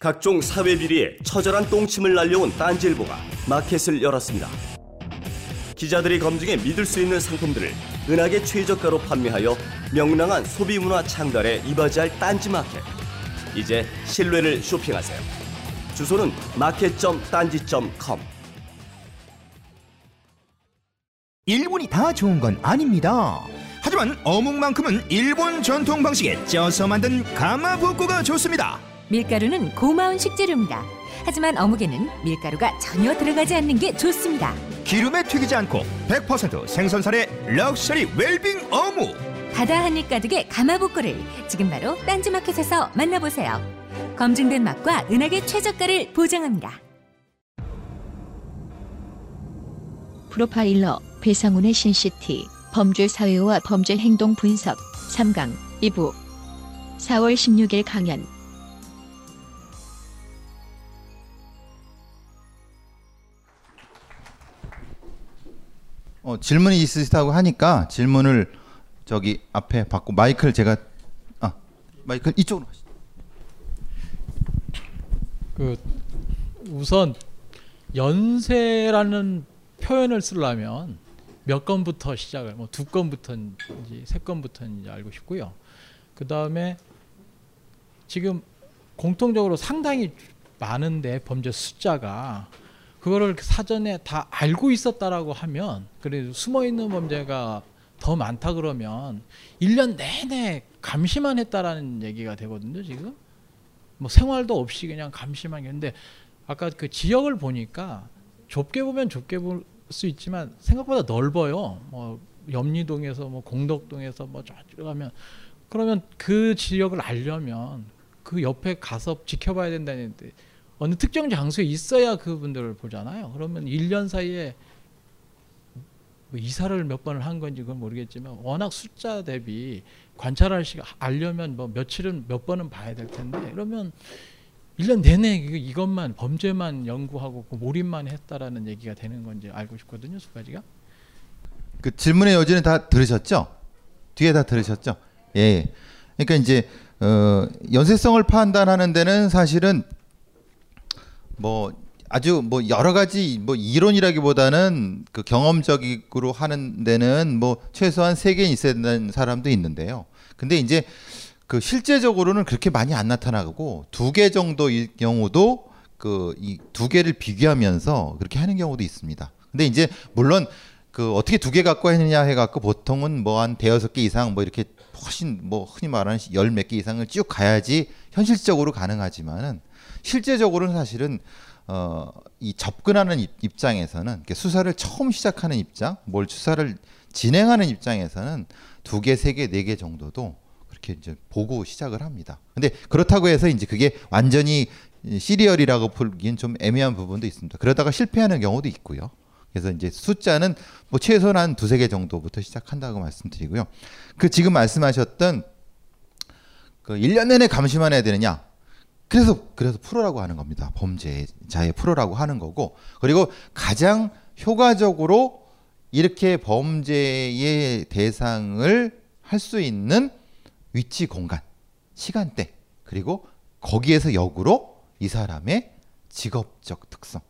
각종 사회 비리에 처절한 똥침을 날려온 딴지일보가 마켓을 열었습니다. 기자들이 검증해 믿을 수 있는 상품들을 은하계 최저가로 판매하여 명랑한 소비 문화 창달에 이바지할 딴지 마켓. 이제 신뢰를 쇼핑하세요. 주소는 마켓.딴지.com. 일본이 다 좋은 건 아닙니다. 하지만 어묵만큼은 일본 전통 방식에 쪄서 만든 가마부코가 좋습니다. 밀가루는 고마운 식재료입니다. 하지만 어묵에는 밀가루가 전혀 들어가지 않는 게 좋습니다. 기름에 튀기지 않고 100% 생선살의 럭셔리 웰빙 어묵. 바다 한입 가득의 가마복고를 지금 바로 딴지마켓에서 만나보세요. 검증된 맛과 은하계 최저가를 보장합니다. 프로파일러 배상훈의 신시티 범죄 사회와 범죄 행동 분석 3강 2부 4월 16일 강연 어, 질문이 있으시다고 하니까 질문을 저기 앞에 받고 마이크를 제가 아 마이크 이쪽으로. 그 우선 연세라는 표현을 쓰려면 몇 건부터 시작을 뭐 두 건부터인지 세 건부터인지 알고 싶고요. 그 다음에 지금 공통적으로 상당히 많은데 범죄 숫자가 그거를 사전에 다 알고 있었다라고 하면 그래도 숨어 있는 범죄가 더 많다 그러면 1년 내내 감시만 했다라는 얘기가 되거든요, 지금. 뭐 생활도 없이 그냥 감시만 했는데 아까 그 지역을 보니까 좁게 보면 좁게 볼 수 있지만 생각보다 넓어요. 뭐 염리동에서 뭐 공덕동에서 뭐 저쪽 가면 그러면 그 지역을 알려면 그 옆에 가서 지켜봐야 된다는데 어느 특정 장소에 있어야 그분들을 보잖아요. 그러면 1년 사이에 뭐 이사를 몇 번을 한 건지 그건 모르겠지만 워낙 숫자 대비 관찰할 시간 알려면 뭐 며칠은 몇 번은 봐야 될 텐데 그러면 1년 내내 이것만 범죄만 연구하고 그 몰입만 했다라는 얘기가 되는 건지 알고 싶거든요. 두 가지가. 그 질문의 여지는 다 들으셨죠? 뒤에 다 들으셨죠? 예. 그러니까 이제 어, 연쇄성을 판단하는 데는 사실은 뭐 아주 뭐 여러 가지 뭐 이론이라기보다는 그 경험적으로 하는 데는 뭐 최소한 세개 있어야 되는 사람도 있는데요. 근데 이제 그 실제적으로는 그렇게 많이 안 나타나고 두 개 정도의 경우도 그 이 두 개를 비교하면서 그렇게 하는 경우도 있습니다. 근데 이제 물론 그 어떻게 두 개 갖고 했느냐 해갖고 보통은 뭐 한 대여섯 개 이상 뭐 이렇게 훨씬 뭐 흔히 말하는 열 몇 개 이상을 쭉 가야지 현실적으로 가능하지만은 실제적으로는 사실은 어, 이 접근하는 입, 입장에서는 수사를 처음 시작하는 입장, 뭘 수사를 진행하는 입장에서는 두 개, 세 개, 네 개 정도도 그렇게 이제 보고 시작을 합니다. 근데 그렇다고 해서 이제 그게 완전히 시리얼이라고 보기엔 좀 애매한 부분도 있습니다. 그러다가 실패하는 경우도 있고요. 그래서 이제 숫자는 뭐 최소한 한 두세 개 정도부터 시작한다고 말씀드리고요. 그 지금 말씀하셨던 그 1년 내내 감시만 해야 되느냐? 그래서 그래서 프로라고 하는 겁니다. 범죄자의 프로라고 하는 거고 그리고 가장 효과적으로 이렇게 범죄의 대상을 할 수 있는 위치, 공간, 시간대 그리고 거기에서 역으로 이 사람의 직업적 특성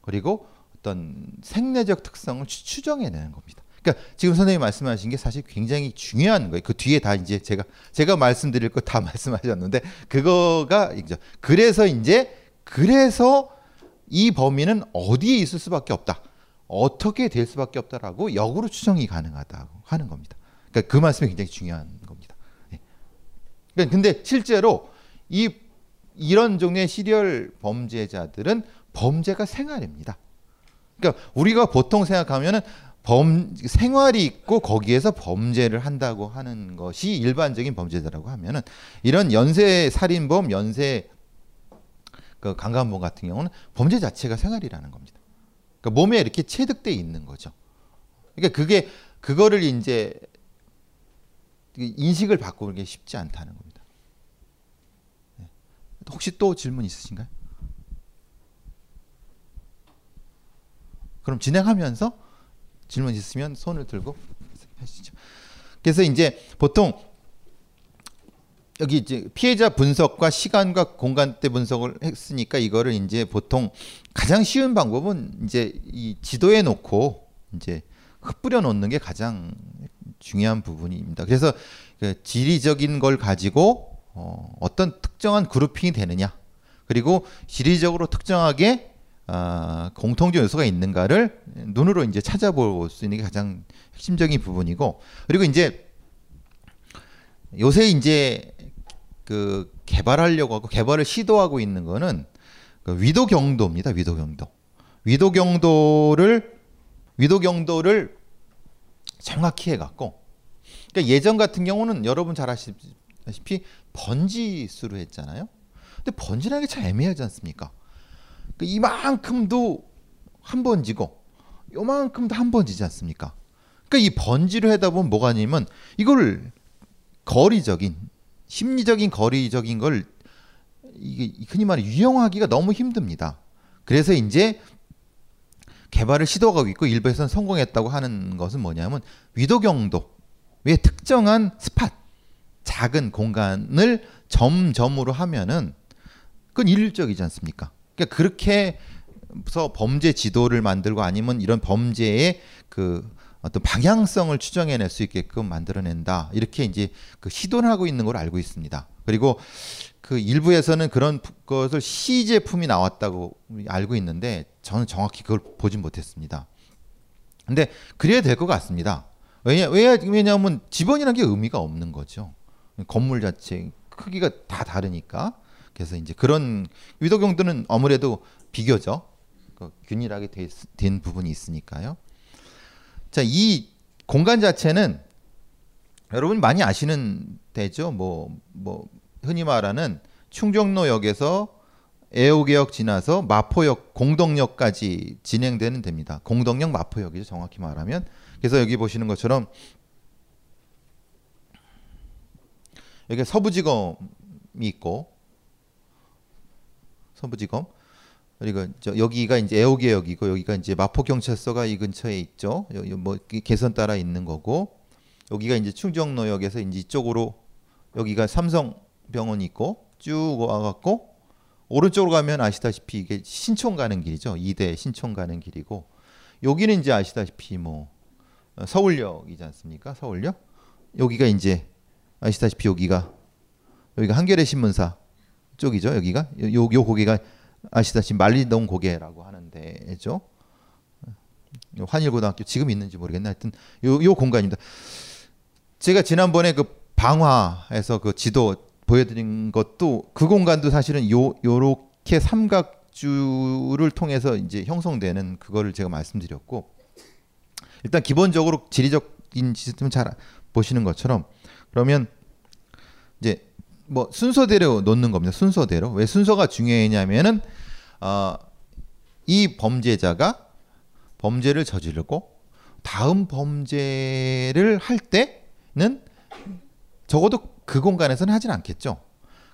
그리고 어떤 생내적 특성을 추정해내는 겁니다. 그러니까 지금 선생님 말씀하신 게 사실 굉장히 중요한 거예요. 그 뒤에 다 이제 제가 제가 말씀드릴 거 다 말씀하셨는데 그거가 이제 그래서 이제 그래서 이 범인은 어디에 있을 수밖에 없다. 어떻게 될 수밖에 없다라고 역으로 추정이 가능하다고 하는 겁니다. 그러니까 그 말씀이 굉장히 중요한 겁니다. 네. 그러니까 근데 실제로 이 이런 종류의 시리얼 범죄자들은 범죄가 생활입니다. 그러니까 우리가 보통 생각하면은 범 생활이 있고 거기에서 범죄를 한다고 하는 것이 일반적인 범죄자라고 하면은 이런 연쇄 살인범, 연쇄 그 강간범 같은 경우는 범죄 자체가 생활이라는 겁니다. 그러니까 몸에 이렇게 체득돼 있는 거죠. 그러니까 그게 그거를 이제 인식을 바꾸는 게 쉽지 않다는 겁니다. 네. 혹시 또 질문 있으신가요? 그럼 진행하면서 질문 있으면 손을 들고 하시죠. 그래서 이제 보통 여기 이제 피해자 분석과 시간과 공간대 분석을 했으니까 이거를 이제 보통 가장 쉬운 방법은 이제 이 지도에 놓고 이제 흩뿌려 놓는 게 가장 중요한 부분입니다. 그래서 그 지리적인 걸 가지고 어, 어떤 특정한 그룹핑이 되느냐 그리고 지리적으로 특정하게 아, 공통적 요소가 있는가를 눈으로 이제 찾아볼 수 있는 게 가장 핵심적인 부분이고 그리고 이제 요새 이제 그 개발하려고 하고 개발을 시도하고 있는 거는 그 위도 경도입니다. 위도 경도. 위도 경도를 위도 경도를 정확히 해 갖고 그러니까 예전 같은 경우는 여러분 잘 아시다시피 번지수로 했잖아요. 근데 번지라는 게 참 애매하지 않습니까? 그 이만큼도 한 번 지고 요만큼도 한 번 지지 않습니까? 그러니까 이 번지를 하다 보면 뭐가 아니면 이걸 거리적인 심리적인 거리적인 걸 이게 흔히 말해 유형하기가 너무 힘듭니다. 그래서 이제 개발을 시도하고 있고 일부에서는 성공했다고 하는 것은 뭐냐면 위도경도 왜 특정한 스팟 작은 공간을 점점으로 하면은 그건 일률적이지 않습니까? 그러니까 그렇게 해서 범죄 지도를 만들고 아니면 이런 범죄의 그 어떤 방향성을 추정해낼 수 있게끔 만들어낸다 이렇게 이제 그 시도를 하고 있는 걸 알고 있습니다. 그리고 그 일부에서는 그런 것을 시 제품이 나왔다고 알고 있는데 저는 정확히 그걸 보진 못했습니다. 근데 그래야 될 것 같습니다. 왜냐 왜냐하면 집원이라는 게 의미가 없는 거죠. 건물 자체 크기가 다 다르니까. 그래서 이제 그런 위도경도는 아무래도 비교적 그 균일하게 된 부분이 있으니까요. 자, 이 공간 자체는 여러분 많이 아시는 데죠. 뭐, 뭐, 흔히 말하는 충정로역에서 애호개역 지나서 마포역 공덕역까지 진행되는 됩니다. 공덕역 마포역이죠. 정확히 말하면. 그래서 여기 보시는 것처럼 여기 서부지검이 있고 서부지검 그리고 저 여기가 이제 애호개역이고 여기가 이제 마포경찰서가 이 근처에 있죠. 뭐 개선 따라 있는 거고 여기가 이제 충정로역에서 이제 이쪽으로 여기가 삼성병원이 있고 쭉 와갖고 오른쪽으로 가면 아시다시피 이게 신촌 가는 길이죠. 이대 신촌 가는 길이고 여기는 이제 아시다시피 뭐 서울역이지 않습니까? 서울역 여기가 이제 아시다시피 여기가 여기가 한겨레 신문사 쪽이죠. 여기가 요, 요 고개가 아시다시피 말리동 고개라고 하는데죠. 환일고등학교 지금 있는지 모르겠나 하여튼 요, 요 공간입니다. 제가 지난번에 그 방화에서 그 지도 보여드린 것도 그 공간도 사실은 요 요렇게 삼각주를 통해서 이제 형성되는 그거를 제가 말씀드렸고 일단 기본적으로 지리적인 시스템 잘 보시는 것처럼 그러면 이제 뭐 순서대로 놓는 겁니다. 순서대로 왜 순서가 중요했냐면은 어, 이 범죄자가 범죄를 저지르고 다음 범죄를 할 때는 적어도 그 공간에서는 하진 않겠죠.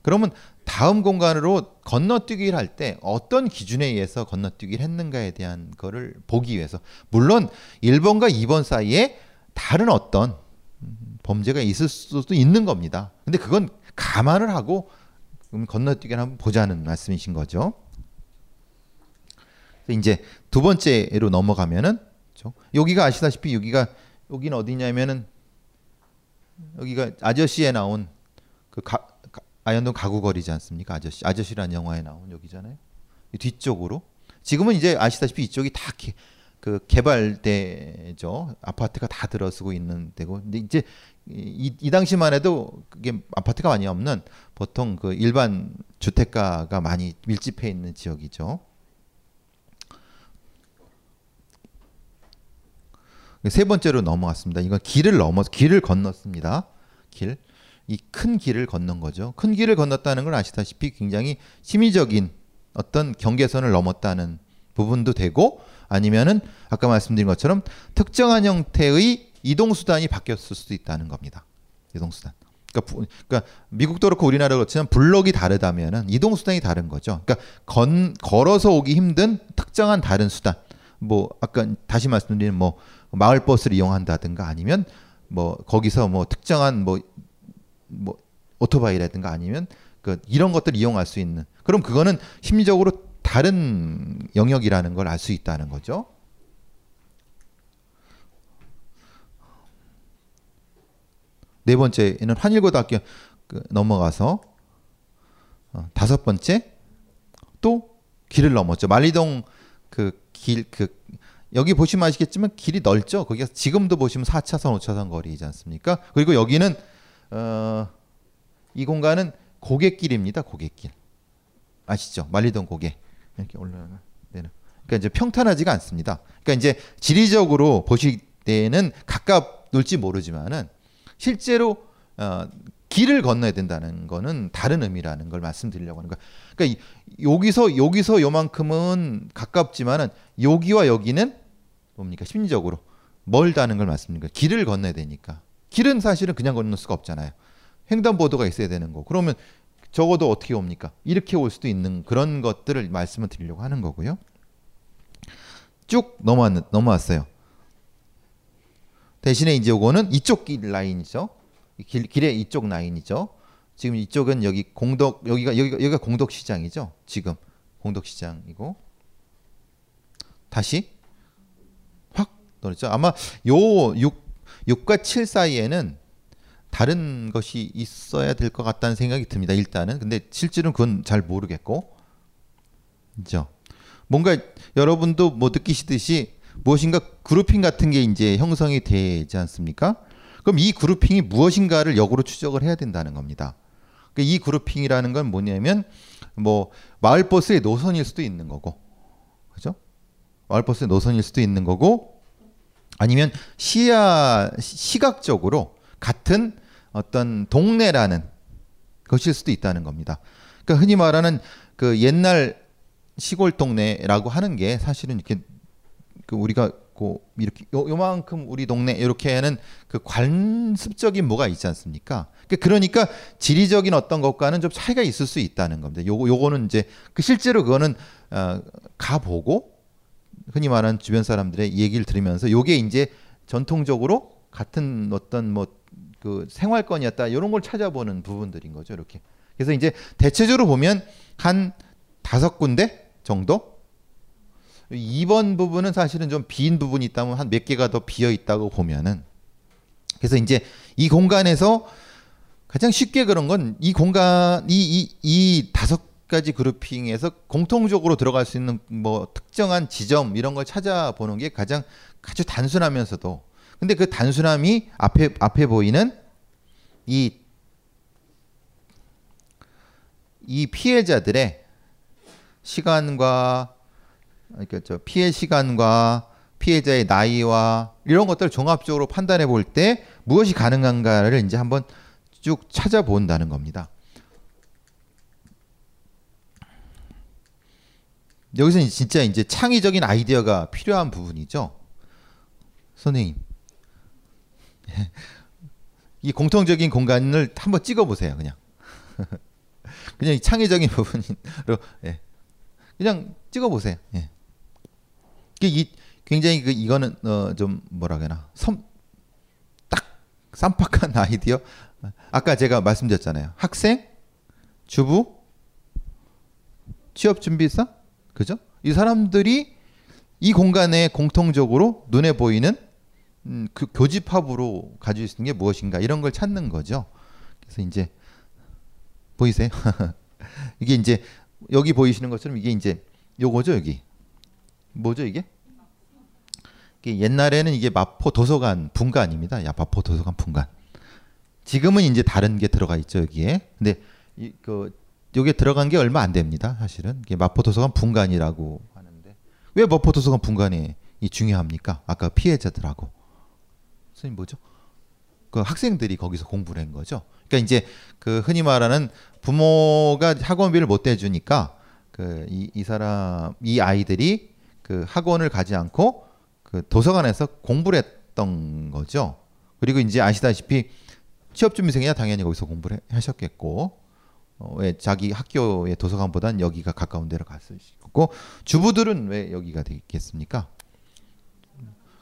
그러면 다음 공간으로 건너뛰기를 할 때 어떤 기준에 의해서 건너뛰기를 했는가에 대한 거를 보기 위해서 물론 1번과 2번 사이에 다른 어떤 범죄가 있을 수도 있는 겁니다. 근데 그건 감안을 하고 건너뛰기를 한번 보자는 말씀이신 거죠. 이제 두 번째로 넘어가면은 그렇죠? 여기가 아시다시피 여기가 여기는 어디냐면은 여기가 아저씨에 나온 그 가, 가, 아현동 가구거리지 않습니까? 아저씨 아저씨라는 영화에 나온 여기잖아요. 뒤쪽으로 지금은 이제 아시다시피 이쪽이 다 개, 그 개발되죠. 아파트가 다 들어서고 있는 데고 근데 이제 이, 이 당시만 해도 그게 아파트가 많이 없는 보통 그 일반 주택가가 많이 밀집해 있는 지역이죠. 세 번째로 넘어왔습니다. 이건 길을 넘어서 길을 건넜습니다. 길. 이 큰 길을 건넌 거죠. 큰 길을 건넜다는 걸 아시다시피 굉장히 심리적인 어떤 경계선을 넘었다는 부분도 되고 아니면은 아까 말씀드린 것처럼 특정한 형태의 이동 수단이 바뀌었을 수도 있다는 겁니다. 이동 수단. 그러니까, 부- 그러니까 미국도 그렇고 우리나라 그렇지만 블록이 다르다면은 이동 수단이 다른 거죠. 그러니까 건 걸어서 오기 힘든 특정한 다른 수단. 뭐 아까 다시 말씀드리는 뭐 마을 버스를 이용한다든가 아니면 뭐 거기서 뭐 특정한 뭐뭐 오토바이라든가 아니면 그 이런 것들 이용할 수 있는 그럼 그거는 심리적으로 다른 영역이라는 걸 알 수 있다는 거죠. 네 번째는 환일고등학교 그 넘어가서 어, 다섯 번째 또 길을 넘었죠. 만리동 그길그 여기 보시면 아시겠지만 길이 넓죠. 거기가 지금도 보시면 4차선, 5차선 거리이지 않습니까? 그리고 여기는 어, 이 공간은 고갯길입니다. 고갯길. 아시죠? 만리동 고개. 이렇게 올라가. 내려. 그러니까 이제 평탄하지가 않습니다. 그러니까 이제 지리적으로 보실 때는 가깝을지 모르지만은 실제로 어, 길을 건너야 된다는 거는 다른 의미라는 걸 말씀드리려고 하는 거예요. 그러니까 이- 여기서 여기서 요만큼은 가깝지만은 여기와 여기는 뭡니까 심리적으로 멀다는 걸 말씀드린 거예요. 길을 건너야 되니까 길은 사실은 그냥 건널 수가 없잖아요. 횡단보도가 있어야 되는 거. 그러면 적어도 어떻게 옵니까? 이렇게 올 수도 있는 그런 것들을 말씀을 드리려고 하는 거고요. 쭉 넘어왔, 넘어왔어요. 대신에 이제 요거는 이쪽 길 라인이죠. 이 길, 길의 이쪽 라인이죠. 지금 이쪽은 여기 공덕 여기가 여기가 여기가 공덕 시장이죠. 지금 공덕 시장이고 다시 확 떨어져. 아마 요 6, 6과 7 사이에는 다른 것이 있어야 될 것 같다는 생각이 듭니다. 일단은 근데 실제로는 그건 잘 모르겠고, 그죠? 뭔가 여러분도 뭐 느끼시듯이 무엇인가 그룹핑 같은 게 이제 형성이 되지 않습니까? 그럼 이 그룹핑이 무엇인가를 역으로 추적을 해야 된다는 겁니다. 그러니까 이 그룹핑이라는 건 뭐냐면 뭐 마을 버스의 노선일 수도 있는 거고, 그죠? 마을 버스의 노선일 수도 있는 거고, 아니면 시야 시각적으로 같은 어떤 동네라는 것일 수도 있다는 겁니다. 그러니까 흔히 말하는 그 옛날 시골 동네라고 하는 게 사실은 이렇게 그 우리가 그 이렇게 요, 요만큼 우리 동네 이렇게는 그 관습적인 뭐가 있지 않습니까? 그러니까 그러니까 지리적인 어떤 것과는 좀 차이가 있을 수 있다는 겁니다. 요거 요거는 이제 그 실제로 그거는 어, 가 보고 흔히 말하는 주변 사람들의 얘기를 들으면서 요게 이제 전통적으로 같은 어떤 뭐 그 생활권이었다 이런 걸 찾아보는 부분들인 거죠 이렇게 그래서 이제 대체적으로 보면 한 다섯 군데 정도 2번 부분은 사실은 좀 빈 부분이 있다면 한 몇 개가 더 비어 있다고 보면은. 그래서 이제 이 공간에서 가장 쉽게 그런 건 이 공간 이이 이 다섯 가지 그룹핑에서 공통적으로 들어갈 수 있는 뭐 특정한 지점 이런 걸 찾아보는 게 가장 아주 단순하면서도. 근데 그 단순함이 앞에 앞에 보이는 이 이 피해자들의 시간과 그러니까 저 피해 시간과 피해자의 나이와 이런 것들을 종합적으로 판단해 볼 때 무엇이 가능한가를 이제 한번 쭉 찾아본다는 겁니다. 여기서 진짜 이제 창의적인 아이디어가 필요한 부분이죠. 선생님. 이 공통적인 공간을 한번 찍어 보세요, 그냥. 그냥 이 창의적인 부분으로 예. 그냥 찍어 보세요. 예. 이 굉장히 그 이거는 어 좀 뭐라 그러나 섬 딱 쌈박한 아이디어. 아까 제가 말씀드렸잖아요. 학생, 주부, 취업 준비사, 그죠? 이 사람들이 이 공간에 공통적으로 눈에 보이는 음, 그 교집합으로 가지고 있는 게 무엇인가 이런 걸 찾는 거죠. 그래서 이제 보이세요? 이게 이제 여기 보이시는 것처럼 이게 이제 요거죠 여기 뭐죠? 이게 옛날에는 이게 마포 도서관 분관입니다. 야 마포 도서관 분관. 지금은 이제 다른 게 들어가 있죠 여기에. 근데 이그 요게 들어간 게 얼마 안 됩니다. 사실은 이게 마포 도서관 분관이라고 하는데 왜 마포 도서관 분관이 이 중요합니까? 아까 피해자들하고 선생님 뭐죠? 그 학생들이 거기서 공부를 한 거죠. 그러니까 이제 그 흔히 말하는 부모가 학원비를 못 대주니까 그이 이 사람 이 아이들이 그 학원을 가지 않고 그 도서관에서 공부를 했던 거죠. 그리고 이제 아시다시피 취업 준비생이야 당연히 거기서 공부를 해- 하셨겠고 어, 왜 자기 학교의 도서관보단 여기가 가까운 데로 갔을 거고 주부들은 왜 여기가 되겠습니까?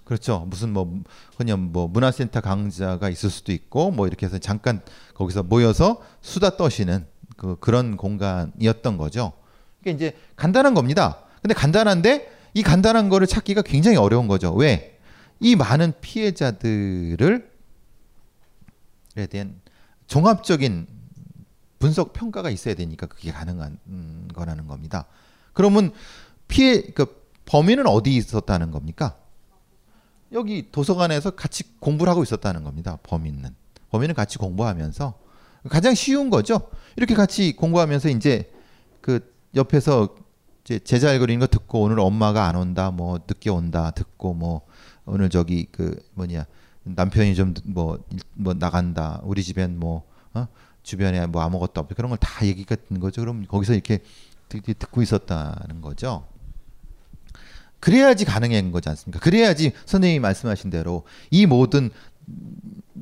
그렇죠. 무슨 뭐 그냥 뭐 문화센터 강좌가 있을 수도 있고 뭐 이렇게 해서 잠깐 거기서 모여서 수다 떠시는 그 그런 공간이었던 거죠. 이게 이제 간단한 겁니다. 근데 간단한데 이 간단한 거를 찾기가 굉장히 어려운 거죠. 왜? 이 많은 피해자들을 에 대한 종합적인 분석 평가가 있어야 되니까 그게 가능한 음, 거라는 겁니다. 그러면 피해 그 범인은 어디 있었다는 겁니까? 여기 도서관에서 같이 공부를 하고 있었다는 겁니다. 범인은 범인은 같이 공부하면서 가장 쉬운 거죠. 이렇게 같이 공부하면서 이제 그 옆에서 이제 제자 알고리는 거 듣고 오늘 엄마가 안 온다, 뭐 늦게 온다 듣고 뭐 오늘 저기 그 뭐냐 남편이 좀뭐뭐 나간다, 우리 집엔 뭐 어? 주변에 뭐 아무것도 없다 그런 걸 다 얘기가 듣는 거죠. 그럼 거기서 이렇게 듣- 듣고 있었다는 거죠. 그래야지 가능한 거지 않습니까? 그래야지 선생님이 말씀하신 대로 이 모든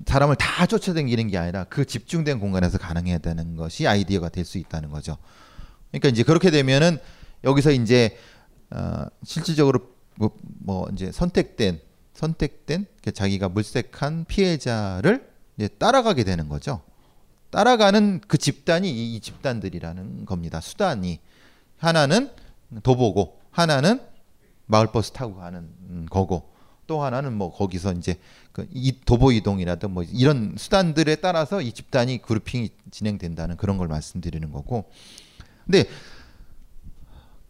사람을 다 쫓아다니는 게 아니라 그 집중된 공간에서 가능해야 되는 것이 아이디어가 될 수 있다는 거죠. 그러니까 이제 그렇게 되면은 여기서 이제 어, 실질적으로 뭐, 뭐 이제 선택된 선택된 그 자기가 물색한 피해자를 이제 따라가게 되는 거죠. 따라가는 그 집단이 이, 이 집단들이라는 겁니다. 수단이 하나는 도보고 하나는 마을버스 타고 가는 음, 거고 또 하나는 뭐 거기서 이제 그이 도보 이동이라든 뭐 이런 수단들에 따라서 이 집단이 그룹핑이 진행된다는 그런 걸 말씀드리는 거고 근데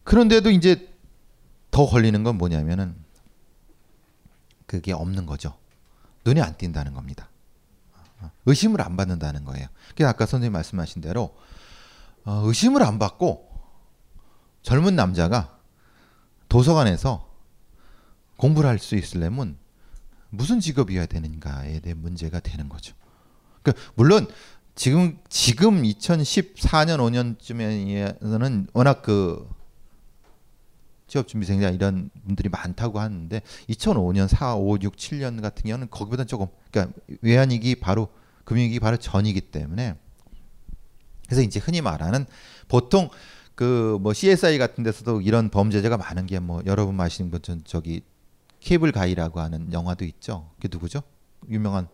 그런데도 이제 더 걸리는 건 뭐냐면은 그게 없는 거죠. 눈에 안 띈다는 겁니다. 의심을 안 받는다는 거예요. 그래서 아까 선생님 말씀하신 대로 어, 의심을 안 받고 젊은 남자가 도서관에서 공부를 할 수 있으려면 무슨 직업이어야 되는가에 대한 문제가 되는 거죠. 그러니까 물론 지금 지금 2014년 5년쯤에는 워낙 그 취업 준비생자 이런 분들이 많다고 하는데 2005년 4, 5, 6, 7년 같은 경우는 거기보다 조금 그러니까 외환위기 바로 금융위기 바로 전이기 때문에 그래서 이제 흔히 말하는 보통 그 뭐 CSI 같은 데서도 이런 범죄자가 많은 게 뭐 여러분 아시는 분전 저기 Cable Guy라고 하는 영화도 있죠. 그게 누구죠? 유명한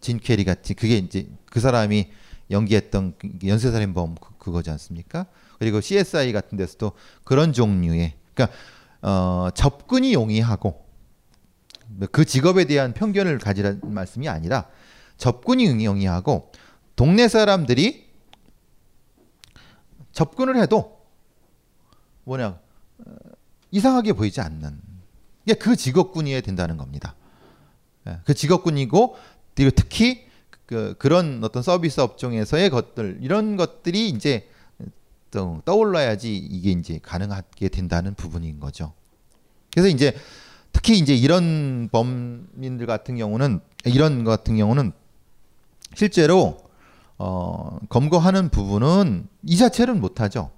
짐 캐리 같이 그게 이제 그 사람이 연기했던 그 연쇄살인범 그- 그거지 않습니까? 그리고 CSI 같은 데서도 그런 종류의 그러니까 어, 접근이 용이하고 그 직업에 대한 편견을 가지라는 말씀이 아니라 접근이 용이하고 동네 사람들이 접근을 해도 뭐냐 어, 이상하게 보이지 않는 그 직업군이어야 된다는 겁니다. 예, 그 직업군이고 그리고 특히 그 그런 어떤 서비스 업종에서의 것들 이런 것들이 이제 또 떠올라야지 이게 이제 가능하게 된다는 부분인 거죠. 그래서 이제 특히 이제 이런 범인들 같은 경우는 이런 것 같은 경우는 실제로 어, 검거하는 부분은 이 자체는 못하죠.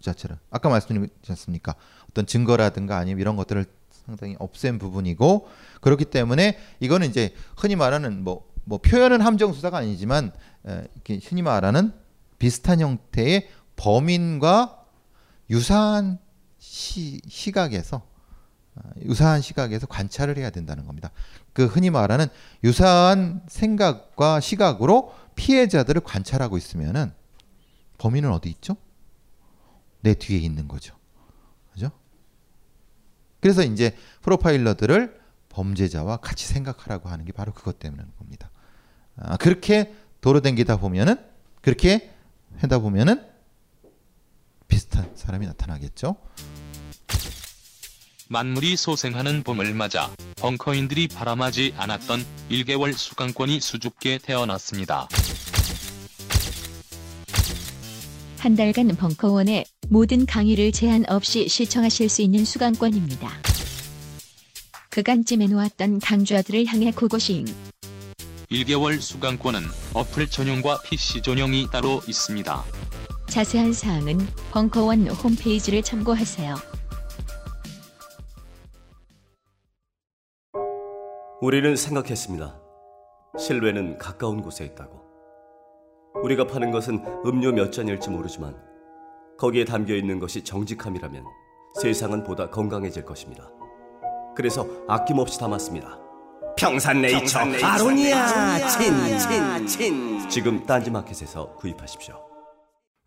이 자체를 아까 말씀드렸지 습니까 어떤 증거라든가 아니면 이런 것들을 상당히 없앤 부분이고 그렇기 때문에 이거는 이제 흔히 말하는 뭐, 뭐 표현은 함정 수사가 아니지만 에, 이렇게 흔히 말하는 비슷한 형태의 범인과 유사한 시, 시각에서 아, 유사한 시각에서 관찰을 해야 된다는 겁니다. 그 흔히 말하는 유사한 생각과 시각으로 피해자들을 관찰하고 있으면은 범인은 어디 있죠? 내 뒤에 있는 거죠. 그죠? 그래서 이제 프로파일러들을 범죄자와 같이 생각하라고 하는 게 바로 그것 때문인 겁니다. 아, 그렇게 도로 댕기다 보면은 그렇게 하다 보면은 비슷한 사람이 나타나겠죠. 만물이 소생하는 봄을 맞아 벙커인들이 바람하지 않았던 1개월 수강권이 수줍게 태어났습니다. 한 달간 벙커원의 모든 강의를 제한 없이 시청하실 수 있는 수강권입니다. 그간 찜해놓았던 강좌들을 향해 고고싱. 1개월 수강권은 어플 전용과 PC 전용이 따로 있습니다. 자세한 사항은 벙커원 홈페이지를 참고하세요. 우리는 생각했습니다. 실외는 가까운 곳에 있다고. 우리가 파는 것은 음료 몇 잔일지 모르지만 거기에 담겨 있는 것이 정직함이라면 세상은 보다 건강해질 것입니다. 그래서 아낌없이 담았습니다. 평산네이처, 아로니아 친친친 지금 딴지마켓에서 구입하십시오.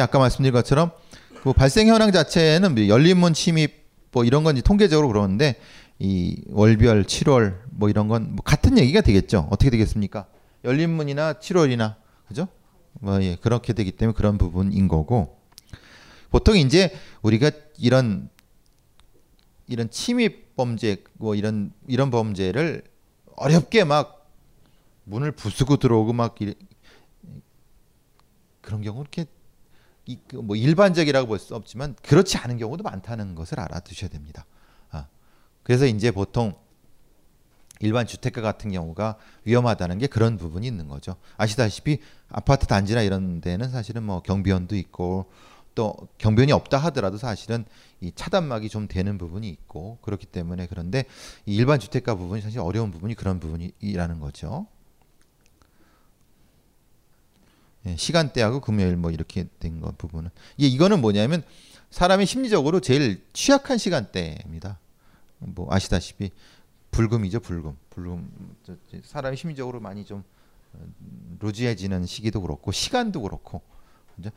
아까 말씀드린 것처럼 그 발생 현황 자체는 뭐 열린문 침입 뭐 이런 건지 통계적으로 그러는데 이 월별 7월 뭐 이런 건 뭐 같은 얘기가 되겠죠. 어떻게 되겠습니까? 열린문이나 7월이나 그죠? 뭐 예, 그렇게 되기 때문에 그런 부분인 거고 보통 이제 우리가 이런 이런 침입 범죄 뭐 이런 이런 범죄를 어렵게 막 문을 부수고 들어오고 막 이래, 그런 경우 이렇게 뭐 일반적이라고 볼 수 없지만 그렇지 않은 경우도 많다는 것을 알아두셔야 됩니다. 아, 그래서 이제 보통 일반 주택가 같은 경우가 위험하다는 게 그런 부분이 있는 거죠. 아시다시피 아파트 단지나 이런 데는 사실은 뭐 경비원도 있고 또 경비원이 없다 하더라도 사실은 이 차단막이 좀 되는 부분이 있고 그렇기 때문에 그런데 이 일반 주택가 부분이 사실 어려운 부분이 그런 부분이라는 거죠. 예, 시간대하고 금요일 뭐 이렇게 된거 부분은 예, 이거는 뭐냐면 사람이 심리적으로 제일 취약한 시간대입니다. 뭐 아시다시피 불금이죠, 불금. 불금 사람이 심리적으로 많이 좀 어, 루즈해지는 시기도 그렇고 시간도 그렇고 그죠?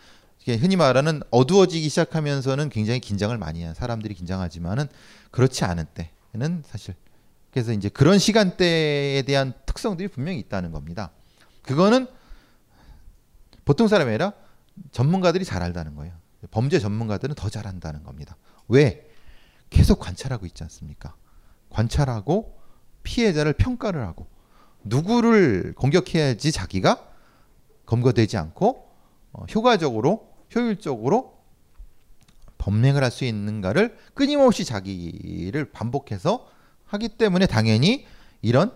흔히 말하는 어두워지기 시작하면서는 굉장히 긴장을 많이 한 사람들이 긴장하지만은 그렇지 않은 때는 사실 그래서 이제 그런 시간대에 대한 특성들이 분명히 있다는 겁니다. 그거는 보통 사람이 아니라 전문가들이 잘 알다는 거예요. 범죄 전문가들은 더 잘한다는 겁니다. 왜? 계속 관찰하고 있지 않습니까? 관찰하고 피해자를 평가를 하고 누구를 공격해야지 자기가 검거되지 않고 어, 효과적으로 효율적으로 범행을 할 수 있는가를 끊임없이 자기를 반복해서 하기 때문에 당연히 이런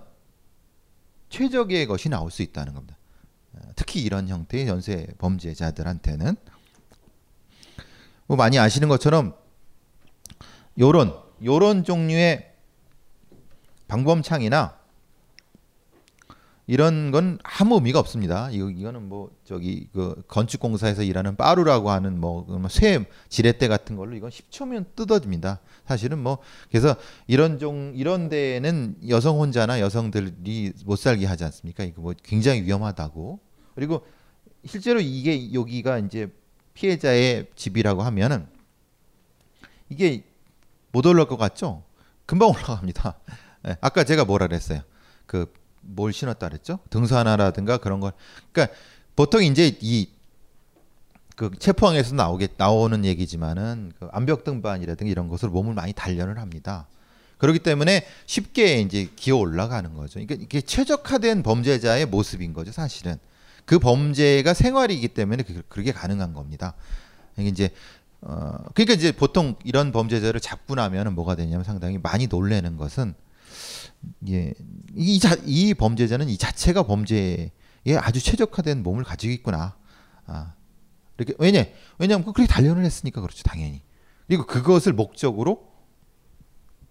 최적의 것이 나올 수 있다는 겁니다. 어, 특히 이런 형태의 연쇄 범죄자들한테는 뭐 많이 아시는 것처럼 요런 요런 종류의 방범창이나 이런 건 아무 의미가 없습니다. 이거 이거는 뭐 저기 그 건축공사에서 일하는 빠루라고 하는 뭐쇠 지렛대 같은 걸로 이건 10초면 뜯어집니다. 사실은 뭐 그래서 이런 종 이런 데는 여성 혼자나 여성들이 못 살게 하지 않습니까? 이거 뭐 굉장히 위험하다고. 그리고 실제로 이게 여기가 이제 피해자의 집이라고 하면은 이게 못 올라갈 것 같죠? 금방 올라갑니다. 네, 아까 제가 뭐라 그랬어요? 그 뭘 신었다 그랬죠? 등산화라든가 그런 걸. 그러니까 보통 이제 이 그 체포항에서 나오게 나오는 얘기지만은 그 암벽 등반이라든가 이런 것으로 몸을 많이 단련을 합니다. 그렇기 때문에 쉽게 이제 기어 올라가는 거죠. 그러니까 이게 최적화된 범죄자의 모습인 거죠, 사실은. 그 범죄가 생활이기 때문에 그, 그렇게 가능한 겁니다. 이게 이제 어 그러니까 이제 보통 이런 범죄자를 잡고 나면은 뭐가 되냐면 상당히 많이 놀래는 것은 예, 이, 자, 이 범죄자는 이 자체가 범죄에 아주 최적화된 몸을 가지고 있구나. 아, 이렇게 왜냐? 왜냐하면 그렇게 단련을 했으니까 그렇죠, 당연히. 그리고 그것을 목적으로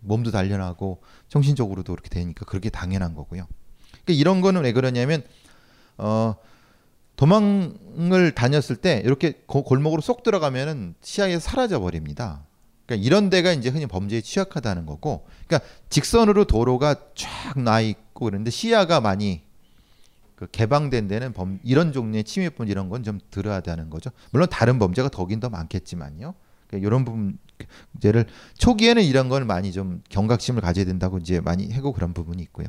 몸도 단련하고 정신적으로도 그렇게 되니까 그렇게 당연한 거고요. 그러니까 이런 거는 왜 그러냐면 어 도망을 다녔을 때 이렇게 고- 골목으로 쏙 들어가면은 시야에 사라져 버립니다. 그러니까 이런 데가 이제 흔히 범죄에 취약하다는 거고, 그러니까 직선으로 도로가 쫙 나 있고 그런데 시야가 많이 그 개방된 데는 범, 이런 종류의 침해뿐 이런 건좀 덜하다는 거죠. 물론 다른 범죄가 더긴 더 많겠지만요. 그러니까 이런 부분 문제를 초기에는 이런 걸 많이 좀 경각심을 가져야 된다고 이제 많이 하고 그런 부분이 있고요.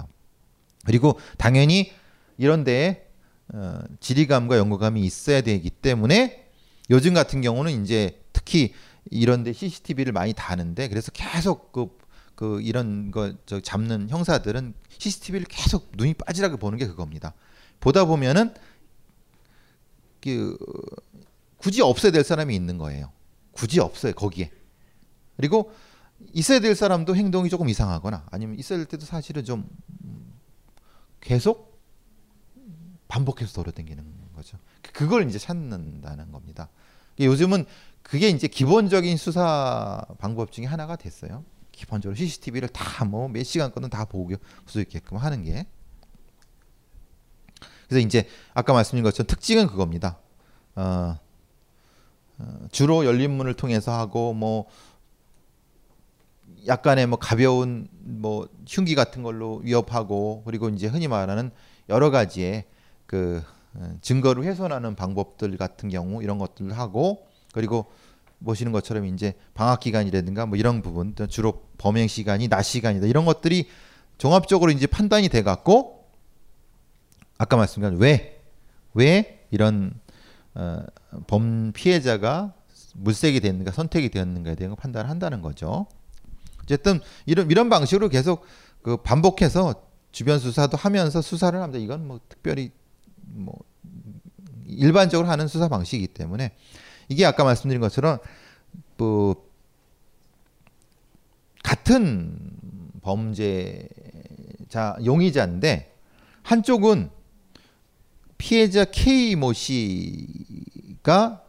그리고 당연히 이런 데에 어, 지리감과 연구감이 있어야 되기 때문에 요즘 같은 경우는 이제 특히 이런 데 CCTV를 많이 다는데 그래서 계속 그, 그 이런 거 저 잡는 형사들은 CCTV를 계속 눈이 빠지라고 보는 게 그겁니다. 보다 보면은 그 굳이 없어야 될 사람이 있는 거예요. 굳이 없어요 거기에. 그리고 있어야 될 사람도 행동이 조금 이상하거나 아니면 있어야 될 때도 사실은 좀 음, 계속 반복해서 돌아다니는 거죠. 그걸 이제 찾는다는 겁니다. 요즘은 그게 이제 기본적인 수사 방법 중에 하나가 됐어요. 기본적으로 CCTV를 다 뭐 몇 시간 거든 다 보고 수 있게끔 하는 게. 그래서 이제 아까 말씀드린 것처럼 특징은 그겁니다. 어, 어, 주로 열린 문을 통해서 하고 뭐 약간의 뭐 가벼운 뭐 흉기 같은 걸로 위협하고 그리고 이제 흔히 말하는 여러 가지의 그 어, 증거를 훼손하는 방법들 같은 경우 이런 것들을 하고 그리고 보시는 것처럼 이제 방학 기간이라든가 뭐 이런 부분 주로 범행 시간이 낮 시간이다 이런 것들이 종합적으로 이제 판단이 돼 갖고 아까 말씀드린 왜왜 이런 어, 범 피해자가 물색이 됐는가 선택이 되었는가에 대한 걸 판단을 한다는 거죠. 어쨌든 이런 이런 방식으로 계속 그 반복해서 주변 수사도 하면서 수사를 합니다. 이건 뭐 특별히 뭐 일반적으로 하는 수사 방식이기 때문에 이게 아까 말씀드린 것처럼 뭐 같은 범죄자 용의자인데 한쪽은 피해자 K 모 씨가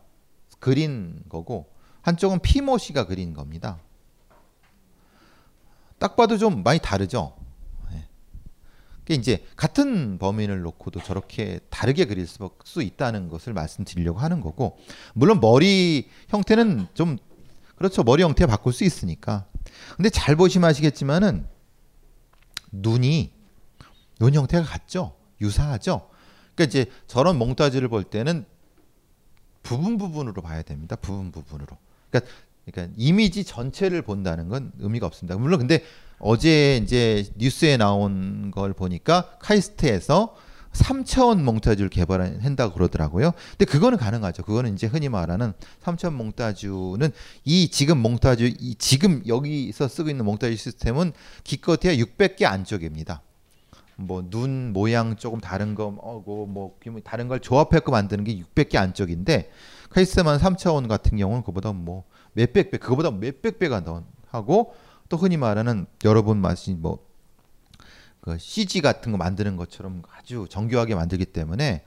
그린 거고 한쪽은 P 모 씨가 그린 겁니다. 딱 봐도 좀 많이 다르죠. 예. 그게 이제 같은 범인을 놓고도 저렇게 다르게 그릴 수, 수 있다는 것을 말씀드리려고 하는 거고 물론 머리 형태는 좀 그렇죠. 머리 형태 바꿀 수 있으니까. 근데 잘 보시면 아시겠지만은 눈이 눈 형태가 같죠? 유사하죠? 그러니까 이제 저런 몽타주를 볼 때는 부분 부분으로 봐야 됩니다. 부분 부분으로. 그러니까 그러니까 이미지 전체를 본다는 건 의미가 없습니다. 물론 근데 어제 이제 뉴스에 나온 걸 보니까 카이스트에서 3차원 몽타주를 개발한다고 그러더라고요. 근데 그거는 가능하죠. 그거는 이제 흔히 말하는 3차원 몽타주는 이 지금 몽타주 이 지금 여기서 쓰고 있는 몽타주 시스템은 기껏해야 600개 안쪽입니다. 뭐 눈 모양 조금 다른 거고 뭐 다른 걸 조합해서 만드는 게 600개 안쪽인데 카이스트만 3차원 같은 경우는 그보다 뭐 몇백 배, 그거보다 몇백 배가 더 하고 또 흔히 말하는 여러분 맛이 뭐 그 CG 같은 거 만드는 것처럼 아주 정교하게 만들기 때문에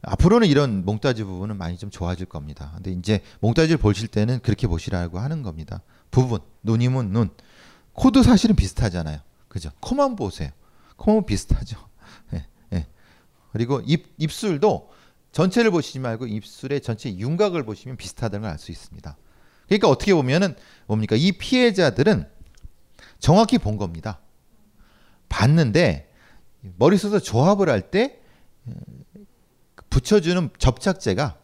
앞으로는 이런 몽타주 부분은 많이 좀 좋아질 겁니다. 근데 이제 몽타주를 보실 때는 그렇게 보시라고 하는 겁니다. 부분, 눈이면 눈, 코도 사실은 비슷하잖아요. 그죠? 코만 보세요. 코만 비슷하죠. 예, 예. 그리고 입 입술도 전체를 보시지 말고 입술의 전체 윤곽을 보시면 비슷하다는 걸 알 수 있습니다. 그러니까 어떻게 보면은 뭡니까? 이 피해자들은 정확히 본 겁니다. 봤는데 머릿속에서 조합을 할 때 붙여주는 접착제가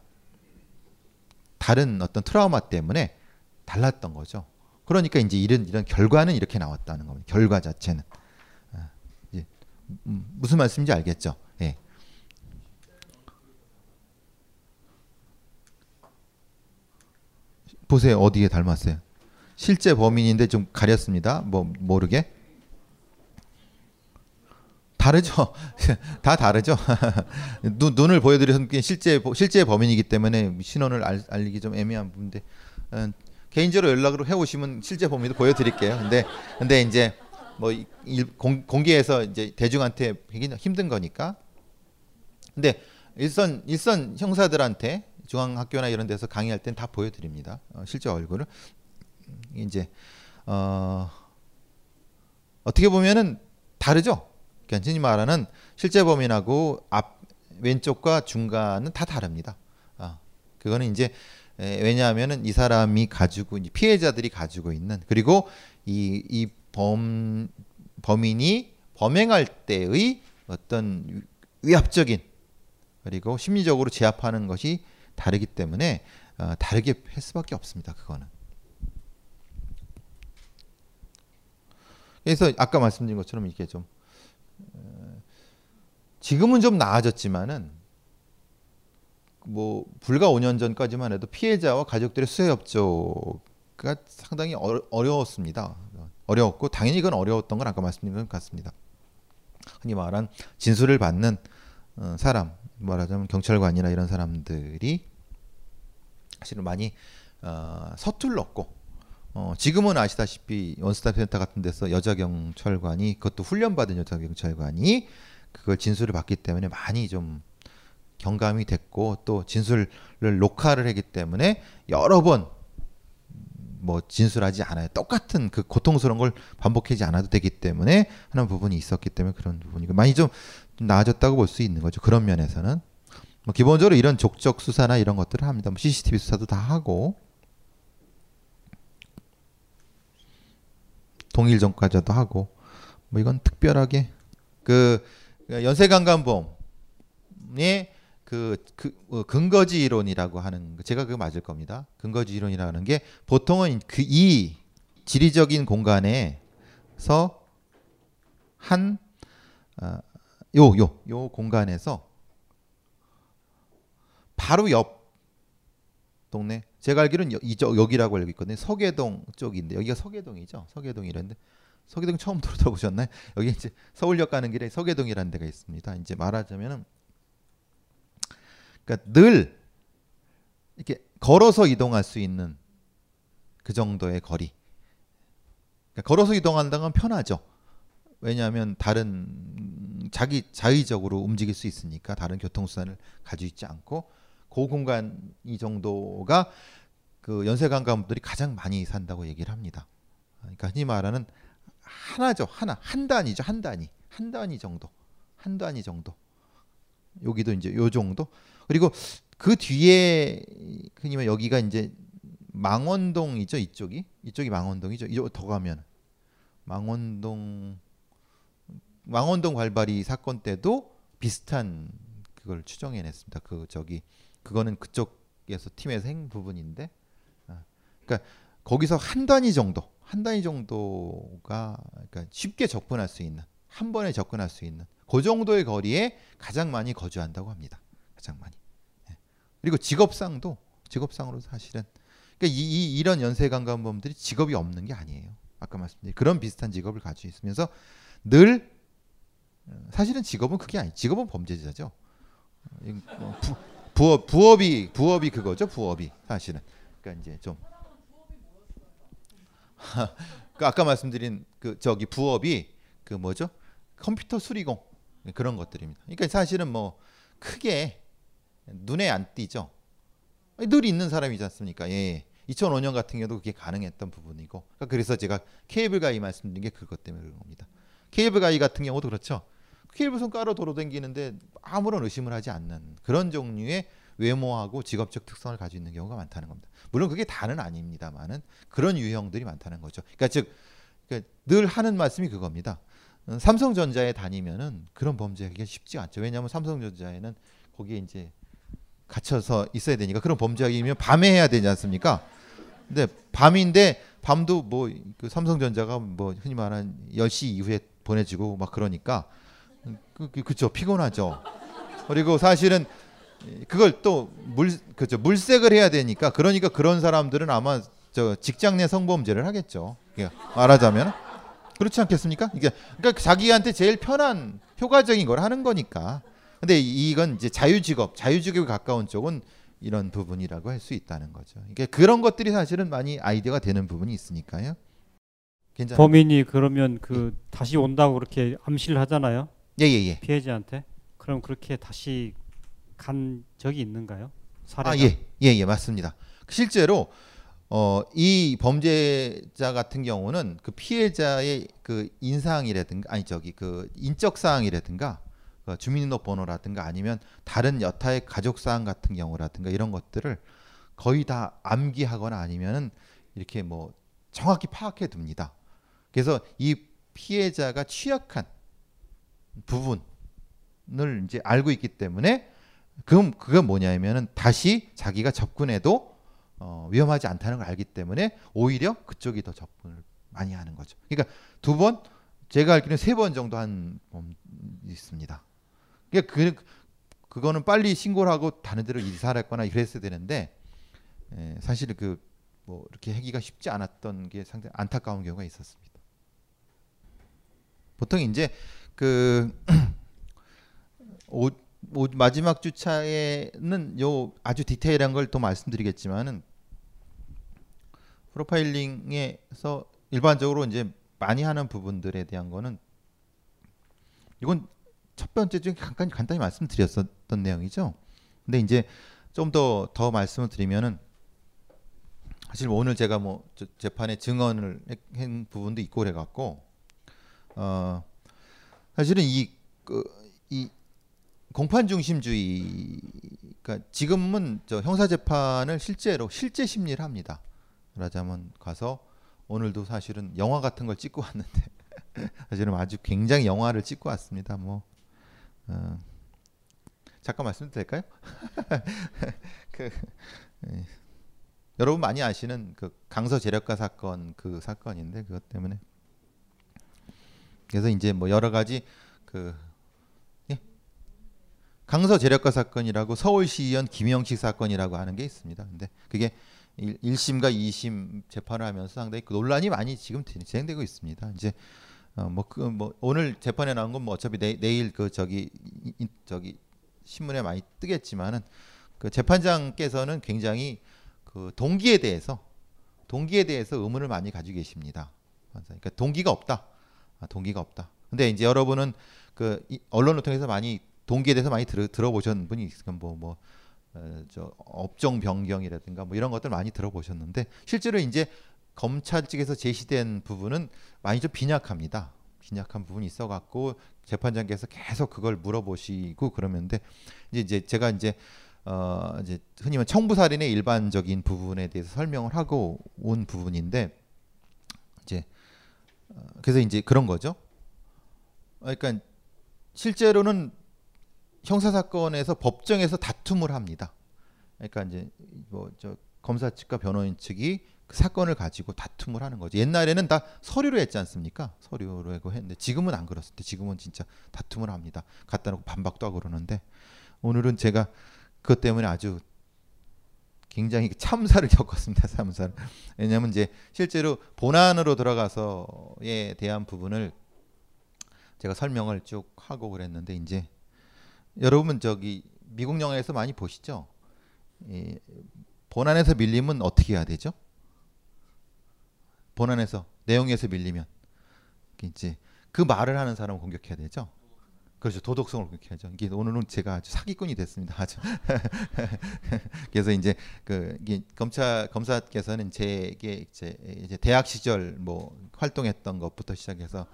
다른 어떤 트라우마 때문에 달랐던 거죠. 그러니까 이제 이런 이런 결과는 이렇게 나왔다는 겁니다. 결과 자체는 무슨 말씀인지 알겠죠? 예. 보세요 어디에 닮았어요? 실제 범인인데 좀 가렸습니다. 뭐 모르게 다르죠. 다 다르죠. 눈, 눈을 보여드리는 게 실제 실제 범인이기 때문에 신원을 알, 알리기 좀 애매한 부분인데 음, 개인적으로 연락으로 해오시면 실제 범인도 보여드릴게요. 근데 근데 이제 뭐 일, 공, 공개해서 이제 대중한테 힘든 거니까. 근데 일선 일선 형사들한테 중앙학교나 이런 데서 강의할 땐 다 보여드립니다. 어, 실제 얼굴을 이제 어, 어떻게 보면은 다르죠. 간단히 말하는 실제 범인하고 앞 왼쪽과 중간은 다 다릅니다. 아, 그거는 이제 에, 왜냐하면은 이 사람이 가지고 이 피해자들이 가지고 있는 그리고 이 이 범 범인이 범행할 때의 어떤 위압적인 그리고 심리적으로 제압하는 것이 다르기 때문에 어, 다르게 할 수밖에 없습니다. 그거는. 그래서 아까 말씀드린 것처럼 이게 좀 어, 지금은 좀 나아졌지만은 뭐 불과 5년 전까지만 해도 피해자와 가족들의 수혜 협조가 상당히 어려, 어려웠습니다. 어려웠고 당연히 그건 어려웠던 건 아까 말씀드린 것 같습니다. 흔히 말한 진술을 받는 어, 사람 말하자면 경찰관이나 이런 사람들이 사실은 많이 어, 서툴렀고 어, 지금은 아시다시피 원스톱 센터 같은 데서 여자 경찰관이 그것도 훈련받은 여자 경찰관이 그걸 진술을 받기 때문에 많이 좀 경감이 됐고 또 진술을 녹화를 했기 때문에 여러 번 뭐 진술하지 않아요. 똑같은 그 고통스러운 걸 반복하지 않아도 되기 때문에 하는 부분이 있었기 때문에 그런 부분이 많이 좀 나아졌다고 볼 수 있는 거죠. 그런 면에서는 뭐 기본적으로 이런 족적 수사나 이런 것들을 합니다. 뭐 CCTV 수사도 다 하고 동일 전과자도 하고 뭐 이건 특별하게 그 연쇄강간범의 그, 그 어, 근거지 이론이라고 하는 거, 제가 그거 맞을 겁니다. 근거지 이론이라는 게 보통은 그 이 지리적인 공간에서 한 어, 요, 요, 요 공간에서 바로 옆 동네 제가 알기로는 여, 이쪽 여기라고 알고 있거든요. 서계동 쪽인데 여기가 서계동이죠. 서계동이라는데 서계동 처음 들어보셨나요? 여기 이제 서울역 가는 길에 서계동이라는 데가 있습니다. 이제 말하자면은 그러니까 늘 이렇게 걸어서 이동할 수 있는 그 정도의 거리. 그러니까 걸어서 이동한다는 건 편하죠. 왜냐하면 다른 자기 자의적으로 움직일 수 있으니까 다른 교통수단을 가지고 있지 않고 그 공간 이 정도가 그 연쇄관광분들이 가장 많이 산다고 얘기를 합니다. 그러니까 흔히 말하는 하나죠, 하나, 한 단위죠, 한 단위, 한 단위 정도, 한 단위 정도. 여기도 이제 요 정도. 그리고 그 뒤에 흔히 말 여기가 이제 망원동이죠, 이쪽이, 이쪽이 망원동이죠. 이쪽 더 가면 망원동 망원동 발발이 사건 때도 비슷한 그걸 추정해냈습니다. 그 저기 그거는 그쪽에서 팀에서 행 부분인데, 아, 그러니까 거기서 한 단위 정도, 한 단위 정도가 그러니까 쉽게 접근할 수 있는 한 번에 접근할 수 있는 그 정도의 거리에 가장 많이 거주한다고 합니다. 가장 많이. 예. 그리고 직업상도 직업상으로 사실은 그러니까 이, 이 이런 연쇄 강간범들이 직업이 없는 게 아니에요. 아까 말씀드린 그런 비슷한 직업을 가지고 있으면서 늘 사실은 직업은 그게 아니. 직업은 범죄자죠. 뭐 부, 부업 부업이 부업이 그거죠. 부업이 사실은. 그러니까 이제 좀 그 아까 말씀드린 그 저기 부업이 그 뭐죠? 컴퓨터 수리공 그런 것들입니다. 그러니까 사실은 뭐 크게 눈에 안 띄죠. 늘 있는 사람이지 않습니까? 예. 2005년 같은 경우도 그게 가능했던 부분이고 그러니까 그래서 제가 케이블 가이 말씀드린 게 그것 때문에 그런 겁니다. 케이블 가이 같은 경우도 그렇죠. 케이블선 깔아 돌아다니는데 아무런 의심을 하지 않는 그런 종류의 외모하고 직업적 특성을 가지고 있는 경우가 많다는 겁니다. 물론 그게 다는 아닙니다만은 그런 유형들이 많다는 거죠. 그러니까 즉, 그러니까 늘 하는 말씀이 그겁니다. 어, 삼성전자에 다니면은 그런 범죄하기가 쉽지 않죠. 왜냐하면 삼성전자에는 거기에 이제 갇혀서 있어야 되니까 그런 범죄하기면 밤에 해야 되지 않습니까? 근데 밤인데 밤도 뭐 그 삼성전자가 뭐 흔히 말하는 10시 이후에 보내지고 막 그러니까 그, 그, 그쵸 피곤하죠. 그리고 사실은 그걸 또 물 그죠 물색을 해야 되니까 그러니까 그런 사람들은 아마 저 직장 내 성범죄를 하겠죠. 말하자면 그렇지 않겠습니까? 그러니까 자기한테 제일 편한 효과적인 걸 하는 거니까. 근데 이건 이제 자유직업, 자유직업에 가까운 쪽은 이런 부분이라고 할 수 있다는 거죠. 이게 그런 것들이 사실은 많이 아이디어가 되는 부분이 있으니까요. 괜찮아요. 범인이 그러면 그 다시 온다고 그렇게 암시를 하잖아요. 예 예 예. 피해자한테. 그럼 그렇게 다시 간 적이 있는가요? 사례가? 아 예, 예, 예, 맞습니다. 실제로 어, 이 범죄자 같은 경우는 그 피해자의 그 인상이라든가 아니 저기 그 인적 사항이라든가 그 주민등록번호라든가 아니면 다른 여타의 가족 사항 같은 경우라든가 이런 것들을 거의 다 암기하거나 아니면은 이렇게 뭐 정확히 파악해 둡니다. 그래서 이 피해자가 취약한 부분을 이제 알고 있기 때문에 그건 그건 뭐냐면은 다시 자기가 접근해도 어, 위험하지 않다는 걸 알기 때문에 오히려 그쪽이 더 접근을 많이 하는 거죠. 그러니까 두 번, 제가 알기로는 세 번 정도 한 음, 있습니다. 그러니까 그 그거는 빨리 신고를 하고 다른 데로 이사를 했거나 이랬어야 되는데 에, 사실 그 뭐 이렇게 하기가 쉽지 않았던 게 상당히 안타까운 경우가 있었습니다. 보통 이제 그 오, 오, 마지막 주차에는 요 아주 디테일한 걸 또 말씀드리겠지만은 프로파일링에서 일반적으로 이제 많이 하는 부분들에 대한 거는 이건 첫 번째 중에 간단히, 간단히 말씀드렸었던 내용이죠. 근데 이제 좀 더더 말씀을 드리면은 사실 오늘 제가 뭐 저- 재판에 증언을 한- 한 부분도 있고 그래 갖고 어 사실은 이 그 이 공판 중심주의 그러니까 지금은 저 형사 재판을 실제로 실제 심리를 합니다. 말하자면 가서 오늘도 사실은 영화 같은 걸 찍고 왔는데 사실은 아주 굉장히 영화를 찍고 왔습니다. 뭐 어, 잠깐 말씀도 될까요? 그 예. 여러분 많이 아시는 그 강서 재력가 사건 그 사건인데 그것 때문에 그래서 이제 뭐 여러 가지 그 예? 강서 재력가 사건이라고 서울시의원 김영식 사건이라고 하는 게 있습니다. 근데 그게 1, 1심과 2심 재판을 하면서 상당히 그 논란이 많이 지금 진행되고 있습니다. 이제 어 뭐 그 뭐 오늘 재판에 나온 건 뭐 어차피 내, 내일 그 저기 이- 이- 저기 신문에 많이 뜨겠지만은 그 재판장께서는 굉장히 그 동기에 대해서 동기에 대해서 의문을 많이 가지고 계십니다. 그러니까 동기가 없다. 아, 동기가 없다. 근데 이제 여러분은 그 이- 언론을 통해서 많이 동기에 대해서 많이 들어, 들어보신 분이 있으니까 뭐뭐 어, 저 업종 변경이라든가 뭐 이런 것들 많이 들어보셨는데 실제로 이제 검찰 측에서 제시된 부분은 많이 좀 빈약합니다. 빈약한 부분이 있어 갖고 재판장께서 계속 그걸 물어보시고 그러는데 이제 이제 제가 이제 어 이제 흔히 말 청부살인의 일반적인 부분에 대해서 설명을 하고 온 부분인데 이제 어, 그래서 이제 그런 거죠. 어, 그러니까 실제로는 형사 사건에서 법정에서 다툼을 합니다. 그러니까 이제 뭐 저 검사 측과 변호인 측이 그 사건을 가지고 다툼을 하는 거죠. 옛날에는 다 서류로 했지 않습니까? 서류로 했는데 지금은 안 그렇습니다. 지금은 진짜 다툼을 합니다. 갖다 놓고 반박도 하고 그러는데 오늘은 제가 그것 때문에 아주 굉장히 참사를 겪었습니다. 참사를. 왜냐하면 이제 실제로 본안으로 들어가서에 대한 부분을 제가 설명을 쭉 하고 그랬는데 이제 여러분 저기 미국 영화에서 많이 보시죠? 이 본안에서 밀리면 어떻게 해야 되죠? 본안에서 내용에서 밀리면 이제 그 말을 하는 사람을 공격해야 되죠. 그렇죠. 도덕성을 공격해야죠. 이게 오늘은 제가 아주 사기꾼이 됐습니다. 아주. 그래서 이제 그 검찰 검사께서는 제게 이제 이제 대학 시절 뭐 활동했던 것부터 시작해서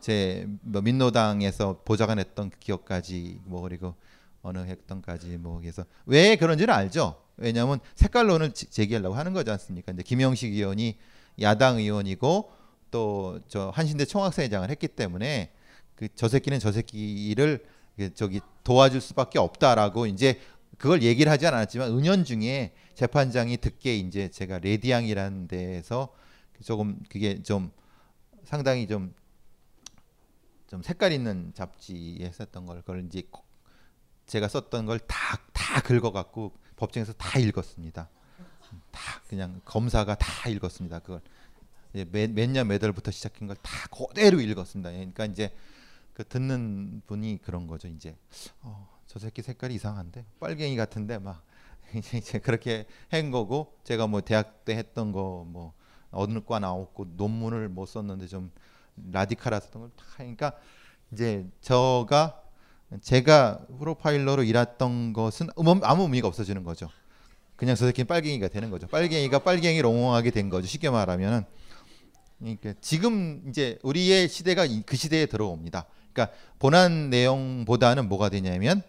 제 뭐 민노당에서 보좌관 했던 기억까지 뭐 그리고 어느 했던까지 뭐 그래서 왜 그런지는 알죠. 왜냐하면 색깔론을 지- 제기하려고 하는 거지 않습니까? 이제 김영식 의원이 야당 의원이고 또 저 한신대 총학생회장을 했기 때문에 그 저 새끼는 저 새끼를 그 저기 도와줄 수밖에 없다라고 이제 그걸 얘기를 하지 않았지만 은연중에 재판장이 듣게 이제 제가 레디앙이라는 데에서 조금 그게 좀 상당히 좀좀 색깔 있는 잡지에 했었던 걸 그걸 이제 꼭 제가 썼던 걸 다 다 긁어갖고 법정에서 다 읽었습니다. 다 그냥 검사가 다 읽었습니다. 그걸 몇년 몇 월부터 시작한 걸 다 그대로 읽었습니다. 그러니까 이제 그 듣는 분이 그런 거죠. 이제 어, 저 새끼 색깔이 이상한데 빨갱이 같은데 막 이제 그렇게 한 거고 제가 뭐 대학 때 했던 거 뭐 어느 과 나왔고 논문을 못 썼는데 좀 라디칼했던 걸다 하니까 이제 저가 제가 프로파일러로 일했던 것은 아무 아무 의미가 없어지는 거죠. 그냥 저 새끼는 빨갱이가 되는 거죠. 빨갱이가 빨갱이 롱롱하게 된 거죠. 쉽게 말하면은 그러니까 지금 이제 우리의 시대가 이- 그 시대에 들어옵니다. 그러니까 본안 내용보다는 뭐가 되냐면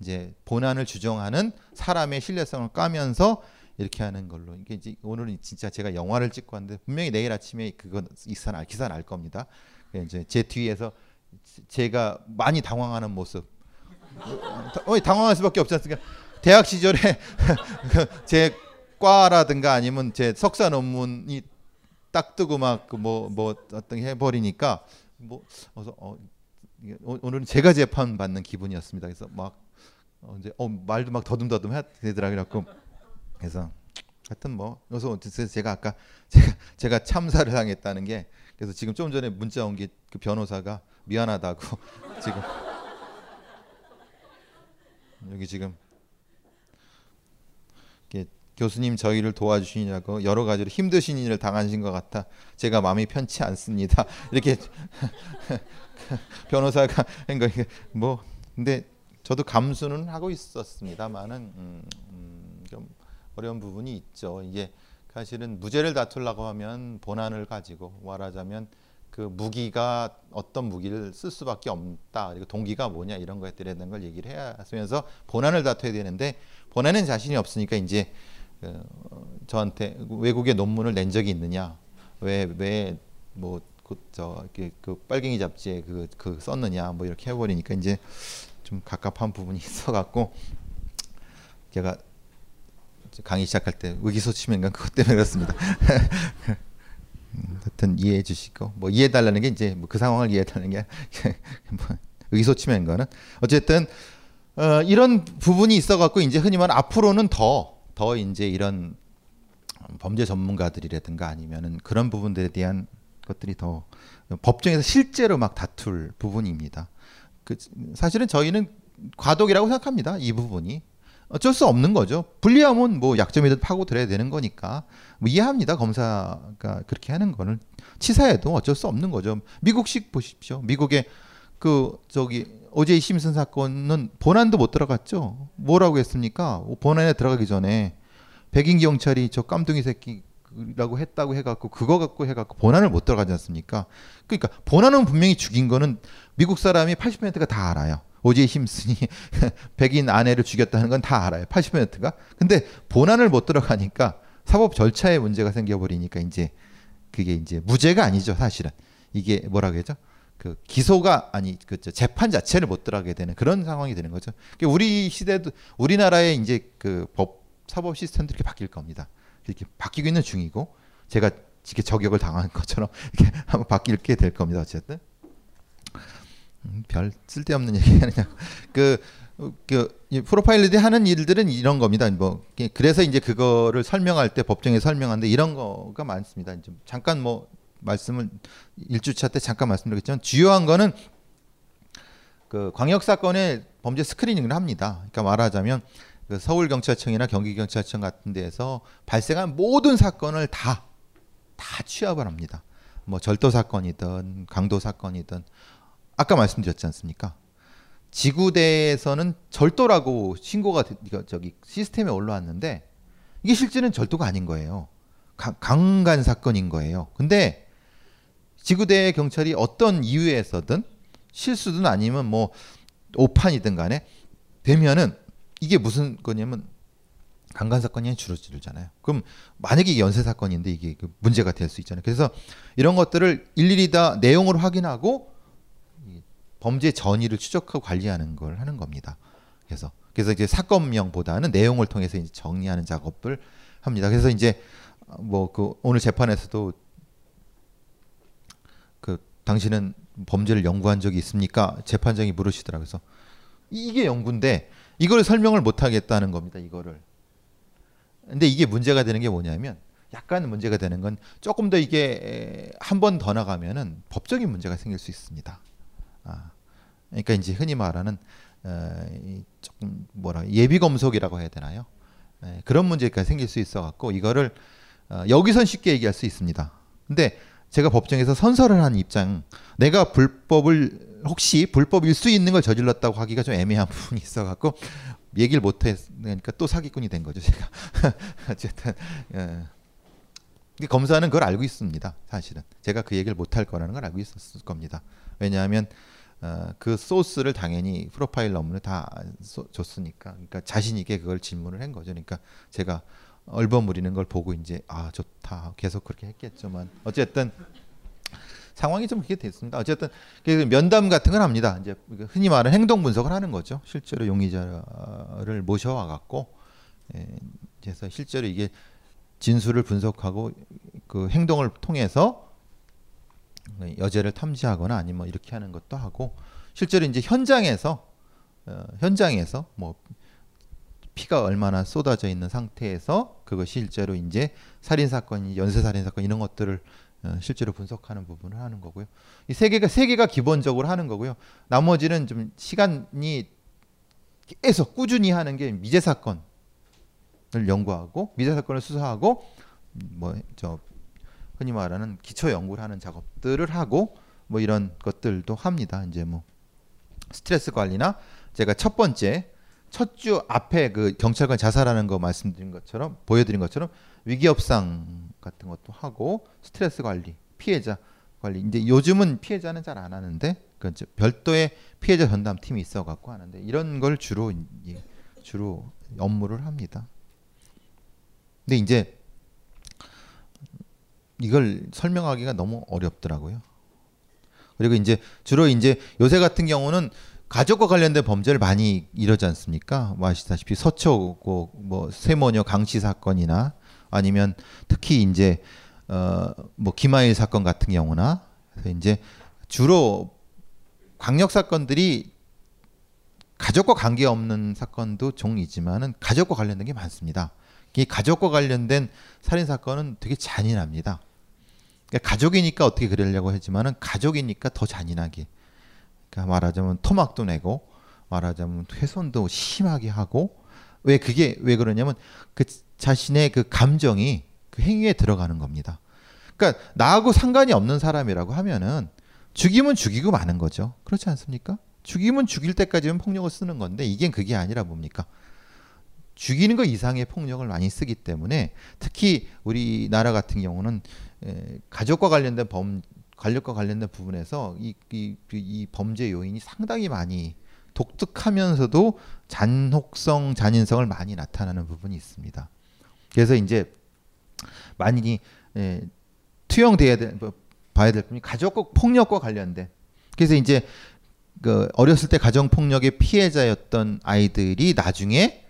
이제 본안을 주정하는 사람의 신뢰성을 까면서 이렇게 하는 걸로 이게 이제 오늘은 진짜 제가 영화를 찍고 왔는데 분명히 내일 아침에 그거 기사 날 기사 날 겁니다. 그 이제 제 뒤에서 제가 많이 당황하는 모습. 어, 당황할 수밖에 없지 않습니까? 대학 시절에 제 과라든가 아니면 제 석사 논문이 딱 뜨고 막 뭐뭐 어떤 게 해버리니까 뭐 어서 어 오늘은 제가 재판 받는 기분이었습니다. 그래서 막 어, 이제 어 말도 막 더듬더듬 해야 되더라고요. 그래갖고 그래서 하여튼 뭐 그래서 제가 아까 제가 제가 참사를 당했다는 게 그래서 지금 좀 전에 문자 온 게 그 변호사가 미안하다고 지금 여기 지금 교수님 저희를 도와주시냐고 여러 가지로 힘드신 일을 당하신 것 같아 제가 마음이 편치 않습니다 이렇게 변호사가. 뭐 근데 저도 감수는 하고 있었습니다만은 음, 음, 좀 어려운 부분이 있죠. 이게 사실은 무죄를 다투려고 하면 본안을 가지고 말하자면 그 무기가 어떤 무기를 쓸 수밖에 없다. 그리고 동기가 뭐냐 이런 거에 대한 걸 얘기를 해야 하면서 본안을 다투어야 되는데 본안은 자신이 없으니까 이제 어, 저한테 외국에 논문을 낸 적이 있느냐? 왜왜뭐 그저 그 빨갱이 잡지에 그, 그 썼느냐? 뭐 이렇게 해버리니까 이제 좀 갑갑한 부분이 있어갖고 제가 강의 시작할 때 의기소침인가 그것 때문에 그렇습니다. 음, 하여튼 이해해 주시고 뭐 이해해 달라는 게 이제 뭐 그 상황을 이해해 달라는 게 뭐 의기소침한 거는 어쨌든 어, 이런 부분이 있어갖고 이제 흔히 말하는 앞으로는 더 더 이제 이런 범죄 전문가들이라든가 아니면은 그런 부분들에 대한 것들이 더 법정에서 실제로 막 다툴 부분입니다. 그 사실은 저희는 과도기라고 생각합니다. 이 부분이 어쩔 수 없는 거죠. 불리하면 뭐 약점이든 파고 들어야 되는 거니까 뭐 이해합니다. 검사가 그렇게 하는 거는 치사해도 어쩔 수 없는 거죠. 미국식 보십시오. 미국의 그 저기 오제이 심슨 사건은 본안도 못 들어갔죠. 뭐라고 했습니까? 본안에 들어가기 전에 백인 경찰이 저 깜둥이 새끼라고 했다고 해갖고 그거 갖고 해갖고 본안을 못 들어가지 않습니까? 그러니까 본안은 분명히 죽인 거는 미국 사람이 80%가 다 알아요. 오제이 심슨이 백인 아내를 죽였다는 건 다 알아요. 80%가. 근데 본안을 못 들어가니까 사법 절차에 문제가 생겨버리니까 이제 그게 이제 무죄가 아니죠 사실은 이게 뭐라고 하죠? 그 기소가 아니 그 재판 자체를 못 들어가게 되는 그런 상황이 되는 거죠. 우리 시대도 우리나라의 이제 그 법 사법 시스템도 이렇게 바뀔 겁니다. 이렇게 바뀌고 있는 중이고 제가 이렇게 저격을 당한 것처럼 이렇게 한번 바뀔게 될 겁니다. 어쨌든 음, 별 쓸데없는 얘기 하느냐. 그, 그이 프로파일러들이 하는 일들은 이런 겁니다. 뭐 그래서 이제 그거를 설명할 때 법정에 설명하는데 이런 거가 많습니다. 잠깐 뭐 말씀을 일주차 때 잠깐 말씀드렸지만 주요한 거는 그 광역 사건의 범죄 스크리닝을 합니다. 그러니까 말하자면 그 서울 경찰청이나 경기 경찰청 같은 데에서 발생한 모든 사건을 다 다 취합을 합니다. 뭐 절도 사건이든 강도 사건이든 아까 말씀드렸지 않습니까? 지구대에서는 절도라고 신고가 저기 시스템에 올라왔는데 이게 실제는 절도가 아닌 거예요. 강, 강간 사건인 거예요. 근데 지구대 경찰이 어떤 이유에서든 실수든 아니면 뭐 오판이든 간에 되면은 이게 무슨 거냐면 강간 사건이 줄어들잖아요. 그럼 만약에 연쇄 사건인데 이게 그 문제가 될 수 있잖아요. 그래서 이런 것들을 일일이 다 내용을 확인하고 이 범죄 전이를 추적하고 관리하는 걸 하는 겁니다. 그래서 그래서 이제 사건명보다는 내용을 통해서 이제 정리하는 작업을 합니다. 그래서 이제 뭐 그 오늘 재판에서도 그 당신은 범죄를 연구한 적이 있습니까? 재판장이 물으시더라고요. 그래서 이게 연구인데 이걸 설명을 못 하겠다는 겁니다. 이거를. 근데 이게 문제가 되는 게 뭐냐면 약간 문제가 되는 건 조금 더 이게 한 번 더 나가면은 법적인 문제가 생길 수 있습니다. 아, 그러니까 이제 흔히 말하는 어, 이 조금 뭐라 예비 검속이라고 해야 되나요? 예, 그런 문제가 생길 수 있어 갖고 이거를 어, 여기선 쉽게 얘기할 수 있습니다. 근데 제가 법정에서 선서를 한 입장, 내가 불법을 혹시 불법일 수 있는 걸 저질렀다고 하기가 좀 애매한 부분이 있어 갖고 얘기를 못 했으니까 또 사기꾼이 된 거죠, 제가. 어쨌든 예. 검사는 그걸 알고 있습니다. 사실은 제가 그 얘기를 못할 거라는 걸 알고 있었을 겁니다. 왜냐하면 어, 그 소스를 당연히 프로파일 논문에 다 쏘- 줬으니까 그러니까 자신 있게 그걸 질문을 한 거죠. 그러니까 제가 얼버무리는 걸 보고 이제 아 좋다 계속 그렇게 했겠지만 어쨌든 상황이 좀 그렇게 됐습니다. 어쨌든 그 면담 같은 걸 합니다. 이제 흔히 말하는 행동 분석을 하는 거죠. 실제로 용의자를 모셔와 갖고 예, 그래서 실제로 이게 진술을 분석하고 그 행동을 통해서 여죄를 탐지하거나 아니면 뭐 이렇게 하는 것도 하고 실제로 이제 현장에서 어, 현장에서 뭐 피가 얼마나 쏟아져 있는 상태에서 그것이 실제로 이제 살인 사건, 연쇄 살인 사건 이런 것들을 어, 실제로 분석하는 부분을 하는 거고요. 이 세 개가 세 개가 기본적으로 하는 거고요. 나머지는 좀 시간이 계속 꾸준히 하는 게 미제 사건을 연구하고 미제 사건을 수사하고 뭐 저 흔히 말하는 기초 연구를 하는 작업들을 하고 뭐 이런 것들도 합니다. 이제 뭐 스트레스 관리나 제가 첫 번째 첫 주 앞에 그 경찰관 자살하는 거 말씀드린 것처럼 보여드린 것처럼 위기협상 같은 것도 하고 스트레스 관리, 피해자 관리. 이제 요즘은 피해자는 잘 안 하는데 그 별도의 피해자 전담 팀이 있어 갖고 하는데 이런 걸 주로 이- 주로 업무를 합니다. 근데 이제 이걸 설명하기가 너무 어렵더라고요. 그리고 이제 주로 이제 요새 같은 경우는 가족과 관련된 범죄를 많이 이러지 않습니까? 뭐 아시다시피 서초고 뭐 세모녀 강씨 사건이나 아니면 특히 이제 어뭐 김하일 사건 같은 경우나 그래서 이제 주로 강력 사건들이 가족과 관계 없는 사건도 종이지만은 가족과 관련된 게 많습니다. 이 가족과 관련된 살인 사건은 되게 잔인합니다. 그러니까 가족이니까 어떻게 그러려고 했지만은 가족이니까 더 잔인하게. 그러니까 말하자면 토막도 내고 말하자면 훼손도 심하게 하고 왜 그게 왜 그러냐면 그 자신의 그 감정이 그 행위에 들어가는 겁니다. 그러니까 나하고 상관이 없는 사람이라고 하면은 죽이면 죽이고 마는 거죠. 그렇지 않습니까? 죽이면 죽일 때까지는 폭력을 쓰는 건데 이게 그게 아니라 뭡니까? 죽이는 거 이상의 폭력을 많이 쓰기 때문에 특히 우리나라 같은 경우는 에, 가족과 관련된 범 관력과 관련된 부분에서 이, 이, 이 범죄 요인이 상당히 많이 독특하면서도 잔혹성, 잔인성을 많이 나타나는 부분이 있습니다. 그래서 이제 많이 에, 투영돼야 될 뭐, 봐야 될 부분이 가족과 폭력과 관련된 그래서 이제 그 어렸을 때 가정 폭력의 피해자였던 아이들이 나중에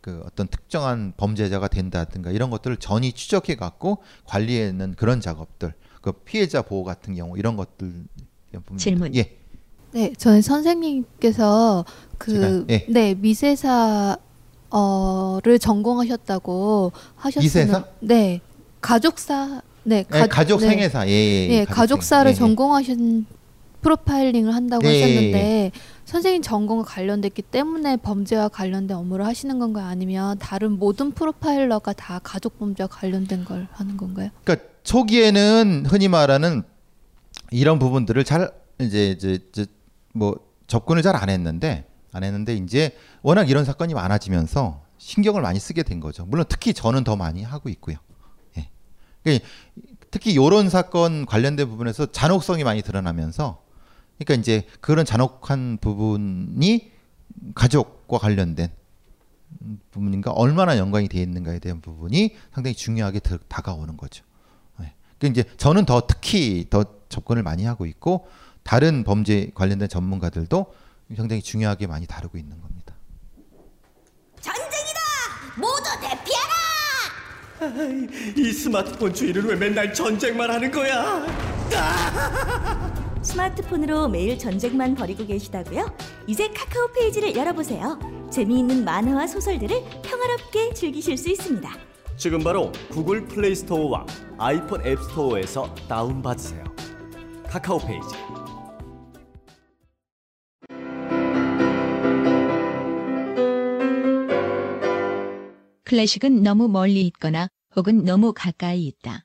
그 어떤 특정한 범죄자가 된다든가 이런 것들을 전이 추적해 갖고 관리하는 그런 작업들 그 피해자 보호 같은 경우 이런 것들 질문. 예 네, 저는 선생님께서 그 예. 네, 미세사 어를 전공하셨다고 하셨어요. 미세사? 네. 가족사 네, 가, 가족 네. 생애사 예, 예, 네, 가족 가족사를. 예, 예. 전공하신 프로파일링을 한다고 예, 예, 하셨는데 선생님 전공과 관련됐기 때문에 범죄와 관련된 업무를 하시는 건가요? 아니면 다른 모든 프로파일러가 다 가족 범죄와 관련된 걸 하는 건가요? 그러니까 초기에는 흔히 말하는 이런 부분들을 잘 이제 이제, 이제 뭐 접근을 잘 안 했는데 안 했는데 이제 워낙 이런 사건이 많아지면서 신경을 많이 쓰게 된 거죠. 물론 특히 저는 더 많이 하고 있고요. 예. 그러니까 특히 이런 사건 관련된 부분에서 잔혹성이 많이 드러나면서 그러니까 이제 그런 잔혹한 부분이 가족과 관련된 부분인가 얼마나 연관이 되어 있는가에 대한 부분이 상당히 중요하게 들- 다가오는 거죠. 네. 그 이제 저는 더 특히 더 접근을 많이 하고 있고 다른 범죄 관련된 전문가들도 상당히 중요하게 많이 다루고 있는 겁니다. 전쟁이다! 모두 대피하라! 이 스마트폰 주인은 왜 맨날 전쟁만 하는 거야? 스마트폰으로 매일 전쟁만 벌이고 계시다고요? 이제 카카오 페이지를 열어보세요. 재미있는 만화와 소설들을 평화롭게 즐기실 수 있습니다. 지금 바로 구글 플레이 스토어와 아이폰 앱 스토어에서 다운받으세요. 카카오 페이지. 클래식은 너무 멀리 있거나 혹은 너무 가까이 있다.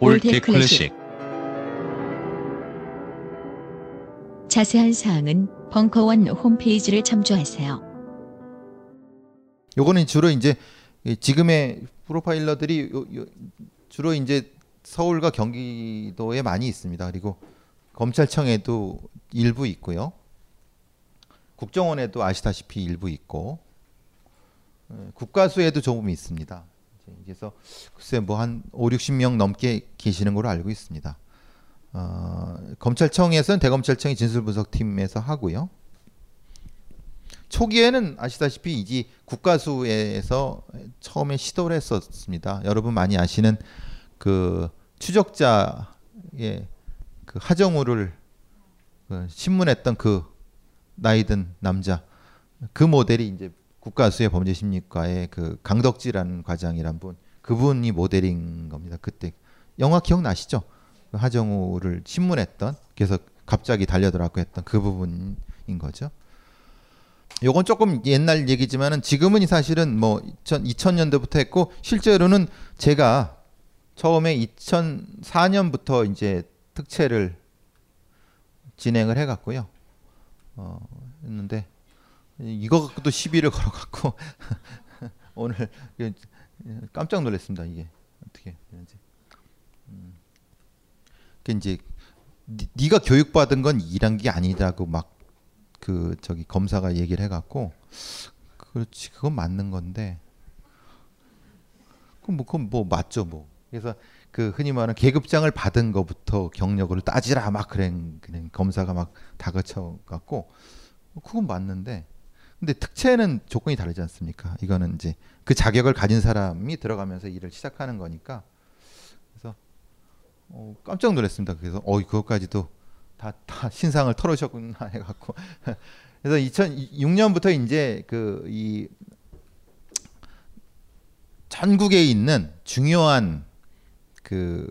올드 클래식 자세한 사항은 벙커원 홈페이지를 참조하세요. 요거는 주로 이제 이 지금의 프로파일러들이 요- 요- 주로 이제 서울과 경기도에 많이 있습니다. 그리고 검찰청에도 일부 있고요. 국정원에도 아시다시피 일부 있고 예, 국가수에도 조금 있습니다. 그래서 글쎄 뭐 한 5, 60명 넘게 계시는 걸로 알고 있습니다. 어, 검찰청에서는 대검찰청이 진술분석팀에서 하고요. 초기에는 아시다시피 이제 국가수에서 처음에 시도를 했었습니다. 여러분 많이 아시는 그 추적자의 그 하정우를 그 신문했던 그 나이든 남자 그 모델이 이제 국가수의 범죄심리과의 그 강덕지라는 과장이란 분 그분이 모델인 겁니다. 그때 영화 기억나시죠? 그 하정우를 신문했던 그래서 갑자기 달려들었고 했던 그 부분인 거죠. 요건 조금 옛날 얘기지만은 지금은 사실은 뭐 2000, 2000년도부터 했고 실제로는 제가 처음에 2004년부터 이제 특채를 진행을 해갔고요. 어, 했는데 이거 갖고도 시비를 걸어갖고 오늘 깜짝 놀랐습니다. 이게 어떻게 되는지. 음. 그 이제 니- 네가 교육받은 건 이란 게 아니라고 막 그 저기 검사가 얘기를 해갖고 그렇지 그건 맞는 건데 그럼 뭐 그건 뭐 맞죠 뭐 그래서 그 흔히 말하는 계급장을 받은 거부터 경력을 따지라 막 그런 그런 검사가 막 다그쳐 갖고 그건 맞는데 근데 특채는 조건이 다르지 않습니까? 이거는 이제 그 자격을 가진 사람이 들어가면서 일을 시작하는 거니까 그래서 어, 깜짝 놀랐습니다. 그래서 어 그것까지도 다, 다 신상을 털으셨구나 해갖고 그래서 2006년부터 이제 그 이 전국에 있는 중요한 그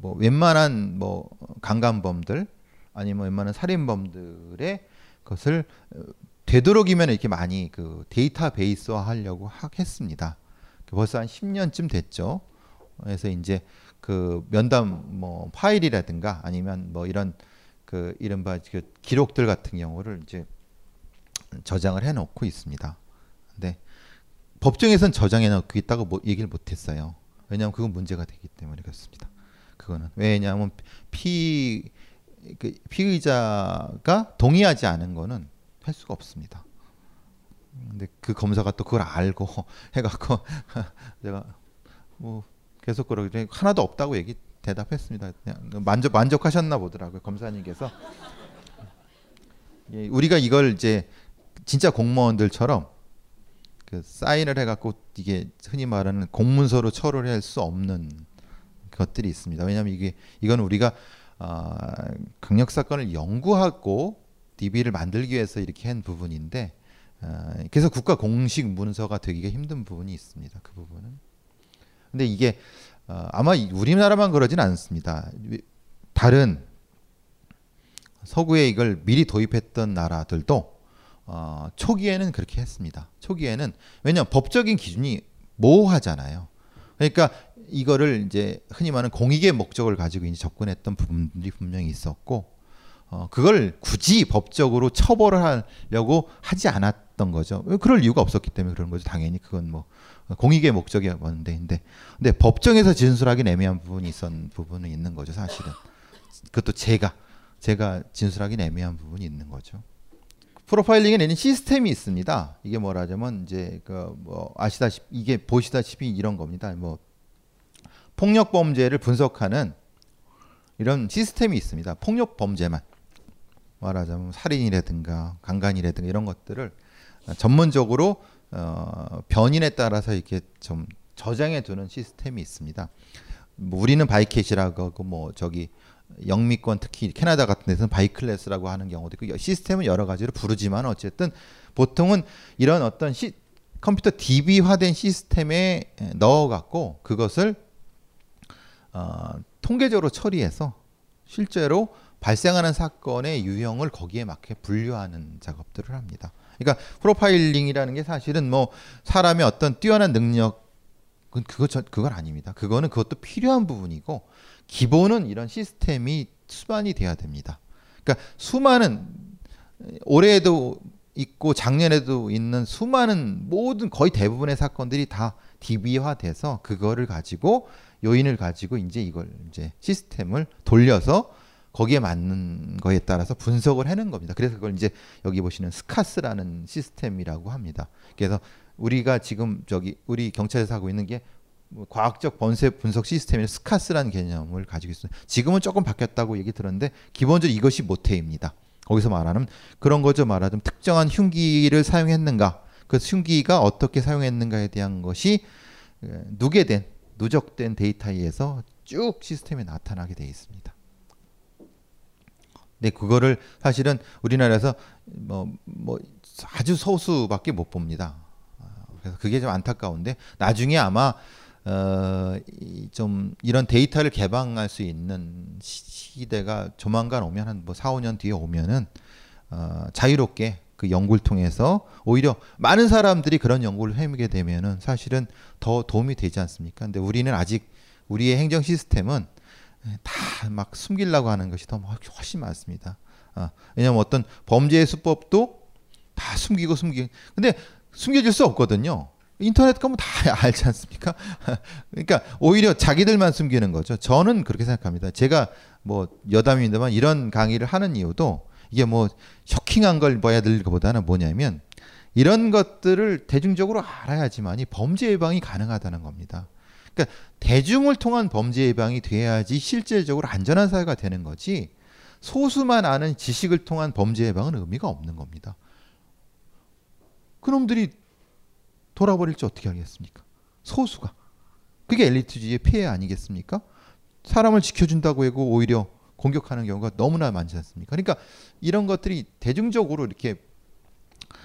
뭐 웬만한 뭐 강간범들 아니면 웬만한 살인범들의 것을 어, 되도록이면 이렇게 많이 그 데이터베이스화 하려고 하- 했습니다. 벌써 한 10년쯤 됐죠. 그래서 이제 그 면담 뭐 파일이라든가 아니면 뭐 이런 그 이른바 그 기록들 같은 경우를 이제 저장을 해 놓고 있습니다. 근데 법정에선 저장해 놓고 있다고 뭐 얘기를 못 했어요. 왜냐하면 그건 문제가 되기 때문에 그렇습니다. 그거는 왜냐하면 피, 그 피의자가 동의하지 않은 거는 할 수가 없습니다. 근데 그 검사가 또 그걸 알고 해갖고 제가 뭐 계속 그러길래 하나도 없다고 얘기 대답했습니다. 그냥 만족 만족하셨나 보더라고요 검사님께서. 예, 우리가 이걸 이제 진짜 공무원들처럼 그 사인을 해갖고 이게 흔히 말하는 공문서로 처리할 수 없는 것들이 있습니다. 왜냐하면 이게 이건 우리가 아, 강력 사건을 연구하고 DB를 만들기 위해서 이렇게 한 부분인데 아, 그래서 국가 공식 문서가 되기가 힘든 부분이 있습니다. 그 부분은. 근데 이게 어, 아마 이- 우리나라만 그러진 않습니다. 다른 서구에 이걸 미리 도입했던 나라들도 어, 초기에는 그렇게 했습니다. 초기에는 왜냐하면 법적인 기준이 모호하잖아요. 그러니까 이거를 이제 흔히 말하는 공익의 목적을 가지고 이제 접근했던 부분들이 분명히 있었고 어, 그걸 굳이 법적으로 처벌을 하려고 하지 않았던 거죠. 왜 그럴 이유가 없었기 때문에 그런 거죠. 당연히 그건 뭐 공익의 목적이었는데, 근데, 근데 법정에서 진술하기 애매한 부분이 있었 부분은 있는 거죠. 사실은 그것도 제가 제가 진술하기 애매한 부분이 있는 거죠. 프로파일링에는 시스템이 있습니다. 이게 뭐라자면 이제 그 뭐 아시다시피 이게 보시다시피 이런 겁니다. 뭐 폭력 범죄를 분석하는 이런 시스템이 있습니다. 폭력 범죄만 말하자면 살인이라든가 강간이라든가 이런 것들을 전문적으로 어, 변인에 따라서 이렇게 좀 저장해 두는 시스템이 있습니다. 뭐 우리는 ViCAP이라고 하고 뭐 저기 영미권 특히 캐나다 같은 데서는 ViCLAS라고 하는 경우도 있고 시스템은 여러 가지로 부르지만 어쨌든 보통은 이런 어떤 시, 컴퓨터 DB화된 시스템에 넣어 갖고 그것을 어, 통계적으로 처리해서 실제로 발생하는 사건의 유형을 거기에 맞게 분류하는 작업들을 합니다. 그러니까 프로파일링이라는 게 사실은 뭐 사람의 어떤 뛰어난 능력 그 그거 저, 그건 아닙니다. 그거는 그것도 필요한 부분이고 기본은 이런 시스템이 수반이 돼야 됩니다. 그러니까 수많은 올해에도 있고 작년에도 있는 수많은 모든 거의 대부분의 사건들이 다 DB화돼서 그거를 가지고 요인을 가지고 이제 이걸 이제 시스템을 돌려서 거기에 맞는 거에 따라서 분석을 해낸 겁니다. 그래서 그걸 이제 여기 보시는 스카스라는 시스템이라고 합니다. 그래서 우리가 지금 저기 우리 경찰에서 하고 있는 게뭐 과학적 번세 분석 시스템의 스카스라는 개념을 가지고 있어요. 지금은 조금 바뀌었다고 얘기 들었는데 기본적으로 이것이 모태입니다. 거기서 말하는 그런 거죠. 말하자면 특정한 흉기를 사용했는가, 그 흉기가 어떻게 사용했는가에 대한 것이 에, 누계된 누적된 데이터에 의해서 쭉 시스템에 나타나게 되어 있습니다. 네, 그거를 사실은 우리나라에서 뭐, 뭐 아주 소수밖에 못 봅니다. 아, 그래서 그게 좀 안타까운데 나중에 아마 어, 이- 좀 이런 데이터를 개방할 수 있는 시- 시대가 조만간 오면 한 뭐 4, 5년 뒤에 오면은 어, 자유롭게 그 연구를 통해서 오히려 많은 사람들이 그런 연구를 해보게 되면은 사실은 더 도움이 되지 않습니까? 근데 우리는 아직 우리의 행정 시스템은 다 막 숨기려고 하는 것이 더 훨씬 많습니다. 어, 왜냐하면 어떤 범죄의 수법도 다 숨기고 숨기. 근데 숨겨질 수 없거든요. 인터넷 가면 다 알지 않습니까? 그러니까 오히려 자기들만 숨기는 거죠. 저는 그렇게 생각합니다. 제가 뭐 여담입니다만 이런 강의를 하는 이유도 이게 뭐 쇼킹한 걸 봐야 될 것보다는 뭐냐면 이런 것들을 대중적으로 알아야지만이 범죄 예방이 가능하다는 겁니다. 그러니까 대중을 통한 범죄 예방이 돼야지 실질적으로 안전한 사회가 되는 거지 소수만 아는 지식을 통한 범죄 예방은 의미가 없는 겁니다. 그놈들이 돌아버릴지 어떻게 알겠습니까? 소수가. 그게 엘리트주의의 폐해 아니겠습니까? 사람을 지켜준다고 하고 오히려 공격하는 경우가 너무나 많지 않습니까? 그러니까 이런 것들이 대중적으로 이렇게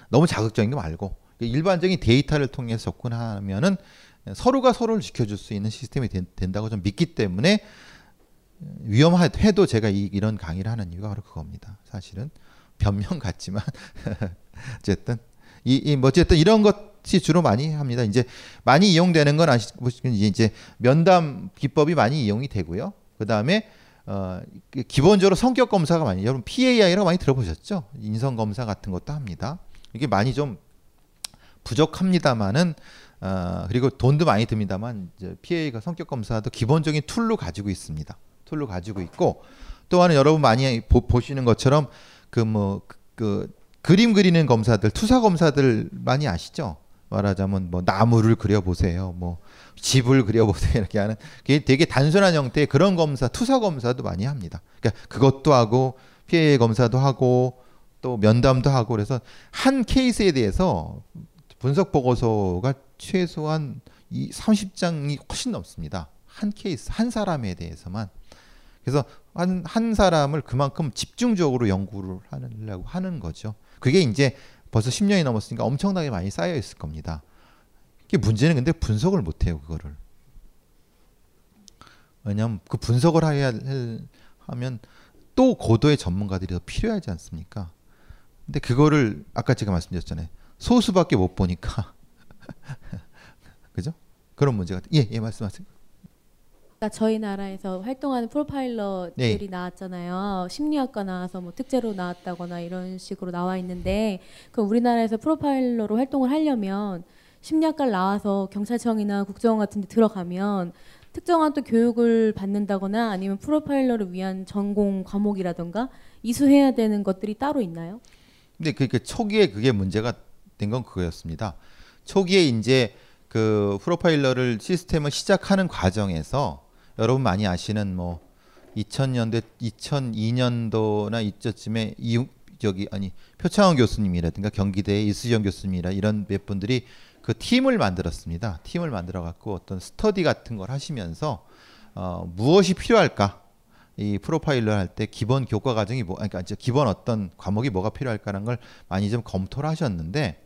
너무 자극적인 거 말고 일반적인 데이터를 통해서 접근하면은 서로가 서로를 지켜줄 수 있는 시스템이 된, 다고 좀 믿기 때문에 위험해도 제가 이, 이런 강의를 하는 이유가 바로 그겁니다. 사실은 변명 같지만 어쨌든 이, 이 뭐 어쨌든 이런 것이 주로 많이 합니다. 이제 많이 이용되는 건 아시보시면 이제 면담 기법이 많이 이용이 되고요. 그 다음에 어, 기본적으로 성격 검사가 많이 여러분 PAI라고 많이 들어보셨죠? 인성 검사 같은 것도 합니다. 이게 많이 좀 부족합니다만은 어, 그리고 돈도 많이 듭니다만 이제 PAI가 성격 검사도 기본적인 tool로 가지고 있습니다. tool로 가지고 있고 또 하나 여러분 많이 보, 보시는 것처럼 그 뭐 그 그림 그리는 검사들 투사 검사들 많이 아시죠? 말하자면 뭐 나무를 그려 보세요. 뭐 집을 그려 보세요. 이렇게 하는 그게 되게 단순한 형태의 그런 검사 투사 검사도 많이 합니다. 그러니까 그것도 하고 피해 검사도 하고 또 면담도 하고 그래서 한 케이스에 대해서 분석 보고서가 최소한 이 30장이 훨씬 넘습니다. 한 케이스 한 사람에 대해서만 그래서 한, 한 사람을 그만큼 집중적으로 연구를 하려고 하는 거죠. 그게 이제 벌써 10년이 넘었으니까 엄청나게 많이 쌓여 있을 겁니다. 이게 문제는 근데 분석을 못 해요, 그거를. 왜냐하면 그 분석을 해야 하면 또 고도의 전문가들이 더 필요하지 않습니까? 근데 그거를 아까 제가 말씀드렸잖아요. 소수밖에 못 보니까 그죠? 그런 문제가 예, 예 말씀하세요. 그러니까 저희 나라에서 활동하는 프로파일러들이 네. 나왔잖아요. 심리학과 나와서 뭐 특제로 나왔다거나 이런 식으로 나와 있는데 그 우리나라에서 프로파일러로 활동을 하려면 심리학과를 나와서 경찰청이나 국정원 같은 데 들어가면 특정한 또 교육을 받는다거나 아니면 프로파일러를 위한 전공 과목이라던가 이수해야 되는 것들이 따로 있나요? 근데 그, 그 초기에 그게 문제가 된 건 그거였습니다. 초기에 이제 그 프로파일러를 시스템을 시작하는 과정에서 여러분 많이 아시는 뭐 2000년대 2002년도나 이때쯤에 이 저기 아니 표창원 교수님이라든가 경기대의 이수정 교수님이라 이런 몇 분들이 그 팀을 만들었습니다. 팀을 만들어 갖고 어떤 스터디 같은 걸 하시면서 어, 무엇이 필요할까? 이 프로파일러 할 때 기본 교과 과정이 뭐, 그러니까 기본 어떤 과목이 뭐가 필요할까라는 걸 많이 좀 검토를 하셨는데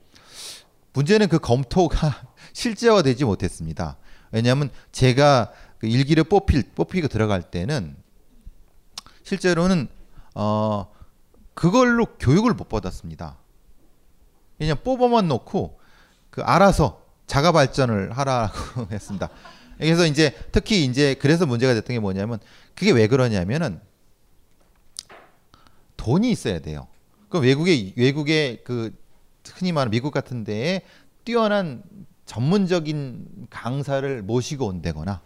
문제는 그 검토가 실제화되지 못했습니다. 왜냐하면 제가 그 일기를 뽑힐 뽑히고 들어갈 때는 실제로는 어 그걸로 교육을 못 받았습니다. 그냥 뽑아만 놓고 그 알아서 자가 발전을 하라고 했습니다. 그래서 이제 특히 이제 그래서 문제가 됐던 게 뭐냐면 그게 왜 그러냐면은 돈이 있어야 돼요. 그 외국의 외국의 그 흔히 말하는 미국 같은 데에 뛰어난 전문적인 강사를 모시고 온다거나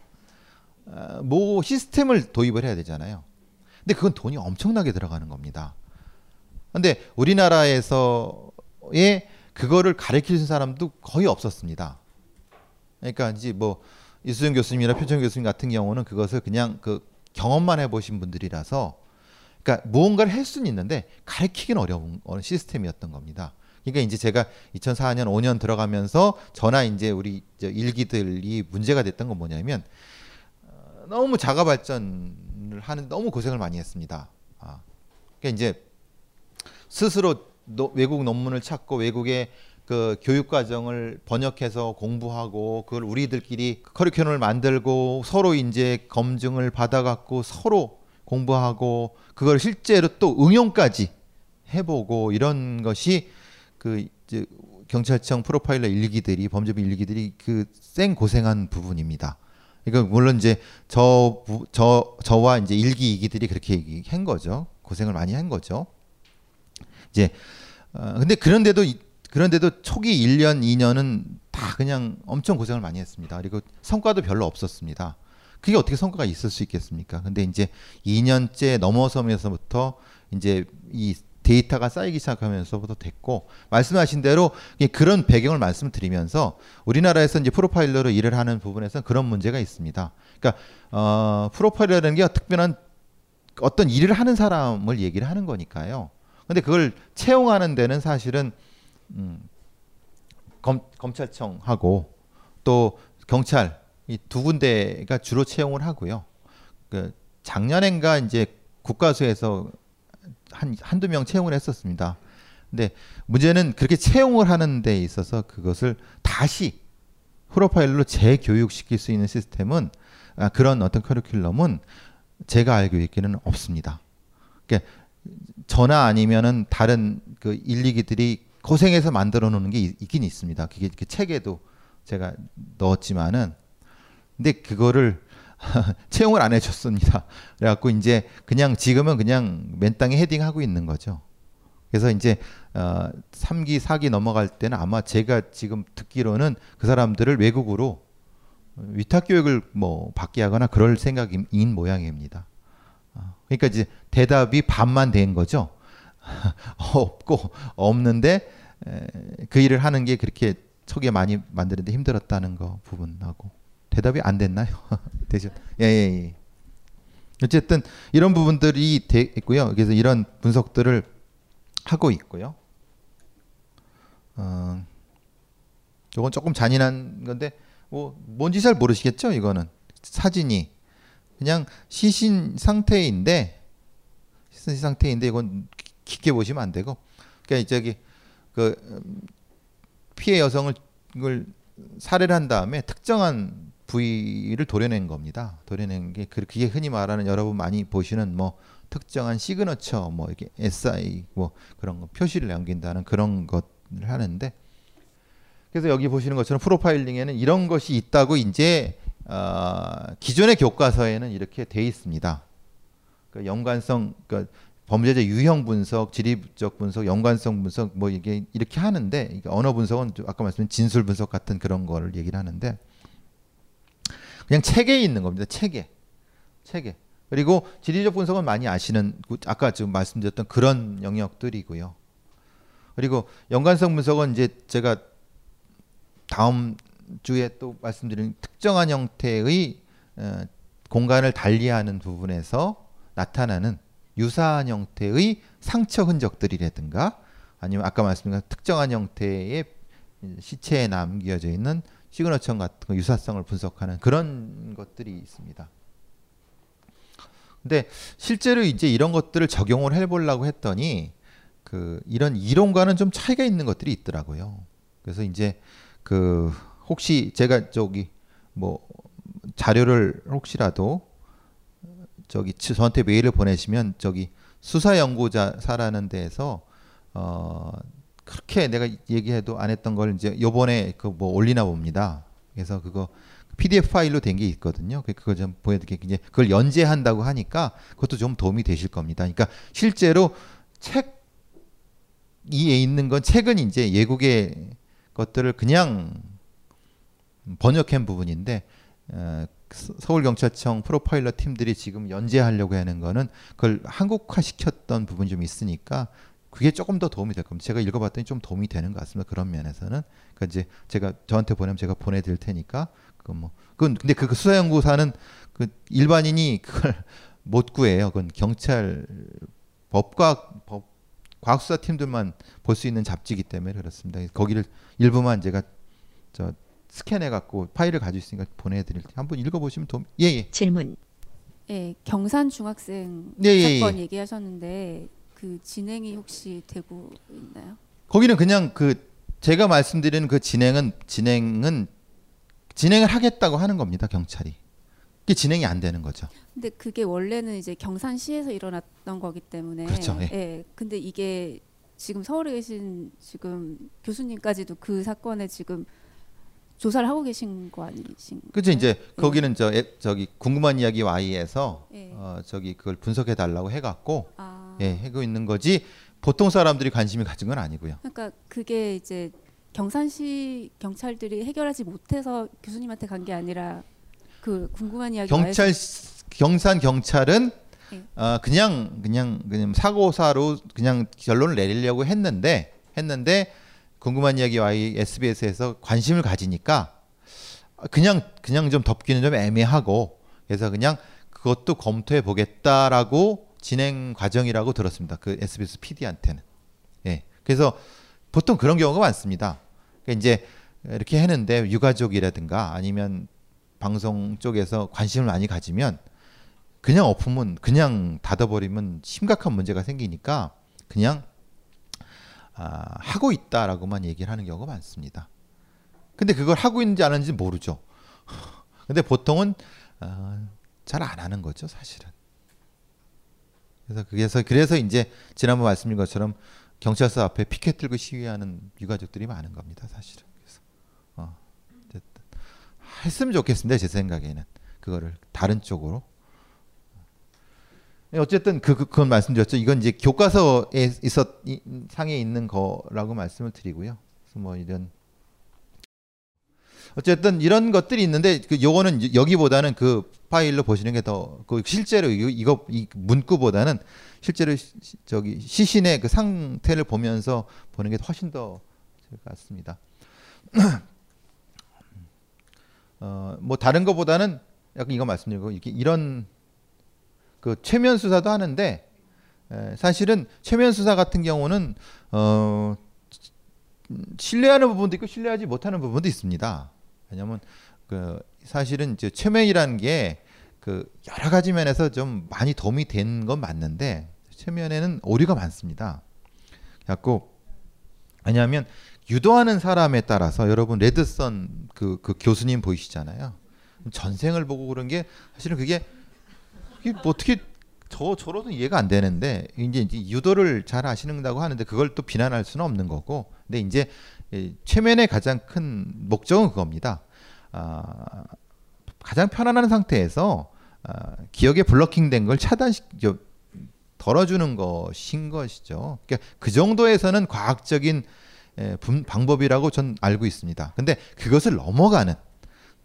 어, 뭐 시스템을 도입을 해야 되잖아요. 근데 그건 돈이 엄청나게 들어가는 겁니다. 근데 우리나라에서의 그거를 가르칠 사람도 거의 없었습니다. 그러니까 이제 뭐 이수정 교수님이나 표정 교수님 같은 경우는 그것을 그냥 그 경험만 해보신 분들이라서 그러니까 무언가를 할 수는 있는데 가르치기는 어려운 시스템이었던 겁니다. 그러니까 이제 제가 2004년 5년 들어가면서 저나 이제 우리 저 일기들이 문제가 됐던 건 뭐냐면 어, 너무 자가 발전을 하는 너무 고생을 많이 했습니다. 아, 그러니까 이제 스스로 노, 외국 논문을 찾고 외국의 그 교육 과정을 번역해서 공부하고 그걸 우리들끼리 커리큘럼을 만들고 서로 이제 검증을 받아갖고 서로 공부하고 그걸 실제로 또 응용까지 해보고 이런 것이 그 이제 경찰청 프로파일러 일기들이 범죄부 일기들이 그생 고생한 부분입니다. 이거 물론 이제 저 저 저와 이제 일기 이기들이 그렇게 얘기한 거죠. 고생을 많이 한 거죠. 이제 어, 근데 그런데도 그런데도 초기 1년, 2년은 다 그냥 엄청 고생을 많이 했습니다. 그리고 성과도 별로 없었습니다. 그게 어떻게 성과가 있을 수 있겠습니까? 근데 이제 2년째 넘어서면서부터 이제 이 데이터가 쌓이기 시작하면서부터 됐고 말씀하신 대로 그런 배경을 말씀드리면서 우리나라에서 이제 프로파일러로 일을 하는 부분에서 그런 문제가 있습니다. 그러니까 어, 프로파일러라는 게 특별한 어떤 일을 하는 사람을 얘기를 하는 거니까요. 근데 그걸 채용하는 데는 사실은 음, 검, 검찰청하고 또 경찰 이 두 군데가 주로 채용을 하고요. 그 작년엔가 이제 국가수에서 한 한두 명 채용을 했었습니다. 근데 문제는 그렇게 채용을 하는 데 있어서 그것을 다시 프로파일로 재교육시킬 수 있는 시스템은 아, 그런 어떤 커리큘럼은 제가 알고 있기는 없습니다. 그러니까 저나 아니면은 다른 그 일리기들이 고생해서 만들어 놓는 게 있 긴 있습니다. 그게 그 책에도 제가 넣었지만은 근데 그거를 채용을 안 해줬습니다. 그래갖고 이제 그냥 지금은 그냥 맨 땅에 헤딩하고 있는 거죠. 그래서 이제 어, 3기, 4기 넘어갈 때는 아마 제가 지금 듣기로는 그 사람들을 외국으로 위탁 교육을 뭐 받게 하거나 그럴 생각인 모양입니다. 어, 그러니까 이제 대답이 반만 된 거죠. 없고 없는데 그 일을 하는 게 그렇게 초기에 많이 만드는데 힘들었다는 거 부분하고 대답이 안 됐나요? 되죠? 예, 예, 예. 어쨌든 이런 부분들이 돼 있고요. 그래서 이런 분석들을 하고 있고요. 어, 이건 조금 잔인한 건데 뭐 뭔지 잘 모르시겠죠? 이거는 사진이 그냥 시신 상태인데 시신 상태인데 이건 깊게 보시면 안 되고 그러니까 저기 그 피해 여성을 살해를 한 다음에 특정한 부위를 도려낸 겁니다. 도려낸 게 그게 흔히 말하는 여러분 많이 보시는 뭐 특정한 시그너처 뭐 이렇게 SI 뭐 그런 거 표시를 남긴다는 그런 것을 하는데 그래서 여기 보시는 것처럼 프로파일링에는 이런 것이 있다고 이제 어, 기존의 교과서에는 이렇게 돼 있습니다. 그 연관성 그 범죄자 유형 분석, 지리적 분석, 연관성 분석 뭐 이게 이렇게 하는데 언어 분석은 아까 말씀드린 진술 분석 같은 그런 거를 얘기를 하는데 그냥 책에 있는 겁니다. 책에. 책에. 그리고 지리적 분석은 많이 아시는 아까 지금 말씀드렸던 그런 영역들이고요. 그리고 연관성 분석은 이제 제가 다음 주에 또 말씀드린 특정한 형태의 어, 공간을 달리하는 부분에서 나타나는 유사한 형태의 상처 흔적들이라든가 아니면 아까 말씀드린 특정한 형태의 시체에 남겨져 있는 시그너처 같은 유사성을 분석하는 그런 것들이 있습니다. 근데 실제로 이제 이런 것들을 적용을 해보려고 했더니 그 이런 이론과는 좀 차이가 있는 것들이 있더라고요. 그래서 이제 그 혹시 제가 저기 뭐 자료를 혹시라도 저기 치- 저한테 메일을 보내시면 저기 수사연구자사라는 데에서 어 그렇게 내가 얘기해도 안 했던 걸 이제 요번에 그 뭐 올리나 봅니다. 그래서 그거 PDF 파일로 된 게 있거든요. 그- 그거 좀 보여드릴게요. 이제 그걸 연재한다고 하니까 그것도 좀 도움이 되실 겁니다. 그러니까 실제로 책 이에 있는 건 책은 이제 예국의 것들을 그냥 번역한 부분인데 어, 서- 서울경찰청 프로파일러 팀들이 지금 연재하려고 하는 거는 그걸 한국화 시켰던 부분이 좀 있으니까 그게 조금 더 도움이 될 겁니다. 제가 읽어봤더니 좀 도움이 되는 것 같습니다. 그런 면에서는 그러니까 이제 제가 저한테 보내면 제가 보내드릴 테니까 그건 뭐 그건 근데 그 수사연구사는 그 일반인이 그걸 못 구해요. 그건 경찰 법과 법 과학수사 팀들만 볼 수 있는 잡지이기 때문에 그렇습니다. 거기를 일부만 제가 저 스캔해 갖고 파일을 가지고 있으니까 보내드릴 테 한번 읽어보시면 도움. 예 예. 질문. 예, 경산 중학생 예, 예, 사건 예. 얘기하셨는데 그 진행이 혹시 되고 있나요? 거기는 그냥 그 제가 말씀드리는 그 진행은 진행은 진행을 하겠다고 하는 겁니다. 경찰이. 그게 진행이 안 되는 거죠. 근데 그게 원래는 이제 경산시에서 일어났던 거기 때문에 그렇죠, 예. 근데 이게 지금 서울에 계신 지금 교수님까지도 그 사건에 지금 조사를 하고 계신 거 아니신가요? 그죠 이제 거기는 저 애- 저기 궁금한 이야기 Y에서 예. 어 저기 그걸 분석해 달라고 해갖고 아. 예 하고 있는 거지 보통 사람들이 관심이 가진 건 아니고요. 그러니까 그게 이제 경산시 경찰들이 해결하지 못해서 교수님한테 간 게 아니라 그 궁금한 이야기 경찰 경산 경찰은 예. 어 그냥 그냥 그냥 사고사로 그냥 결론을 내리려고 했는데 했는데 궁금한 이야기 Y SBS에서 관심을 가지니까 그냥 그냥 좀 덮기는 좀 애매하고 그래서 그냥 그것도 검토해 보겠다라고 진행 과정이라고 들었습니다. 그 SBS PD한테는. 예. 그래서 보통 그런 경우가 많습니다. 그러니까 이제 이렇게 했는데 유가족이라든가 아니면 방송 쪽에서 관심을 많이 가지면 그냥 엎으면 그냥 닫아버리면 심각한 문제가 생기니까 그냥 아, 하고 있다라고만 얘기를 하는 경우가 많습니다. 근데 그걸 하고 있는지 안 하는지 모르죠. 근데 보통은 어, 잘 안 하는 거죠, 사실은. 그래서 그래서 그래서 이제 지난번 말씀드린 것처럼 경찰서 앞에 피켓 들고 시위하는 유가족들이 많은 겁니다, 사실은. 그래서 어, 어쨌든 했으면 좋겠습니다, 제 생각에는 그거를 다른 쪽으로. 예, 어쨌든 그, 그 그건 말씀드렸죠. 이건 이제 교과서에 있었 이, 상에 있는 거라고 말씀을 드리고요. 그래서 뭐 이런 어쨌든 이런 것들이 있는데 그 요거는 여기보다는 그 파일로 보시는 게 더 그 실제로 이거, 이 문구보다는 실제로 시, 시- 저기 시신의 그 상태를 보면서 보는 게 훨씬 더 같습니다. 어 뭐 다른 것보다는 약간 이거 말씀드리고 이렇게 이런 그 최면 수사도 하는데 에, 사실은 최면 수사 같은 경우는 어 음, 신뢰하는 부분도 있고 신뢰하지 못하는 부분도 있습니다. 왜냐하면 그 사실은 이제 최면이라는 게 그 여러 가지 면에서 좀 많이 도움이 된 건 맞는데 최면에는 오류가 많습니다. 갖고 왜냐하면 유도하는 사람에 따라서 여러분 레드선 그, 그 교수님 보이시잖아요. 전생을 보고 그런 게 사실은 그게 뭐 어떻게 저 저로도 이해가 안 되는데 이제, 이제 유도를 잘 아시는다고 하는데 그걸 또 비난할 수는 없는 거고. 근데 이제 이 최면의 가장 큰 목적은 그겁니다. 아, 가장 편안한 상태에서 아, 기억에 블러킹된 걸 차단시 저, 덜어주는 것인 것이죠. 그러니까 그 정도에서는 과학적인 에, 방법이라고 전 알고 있습니다. 근데 그것을 넘어가는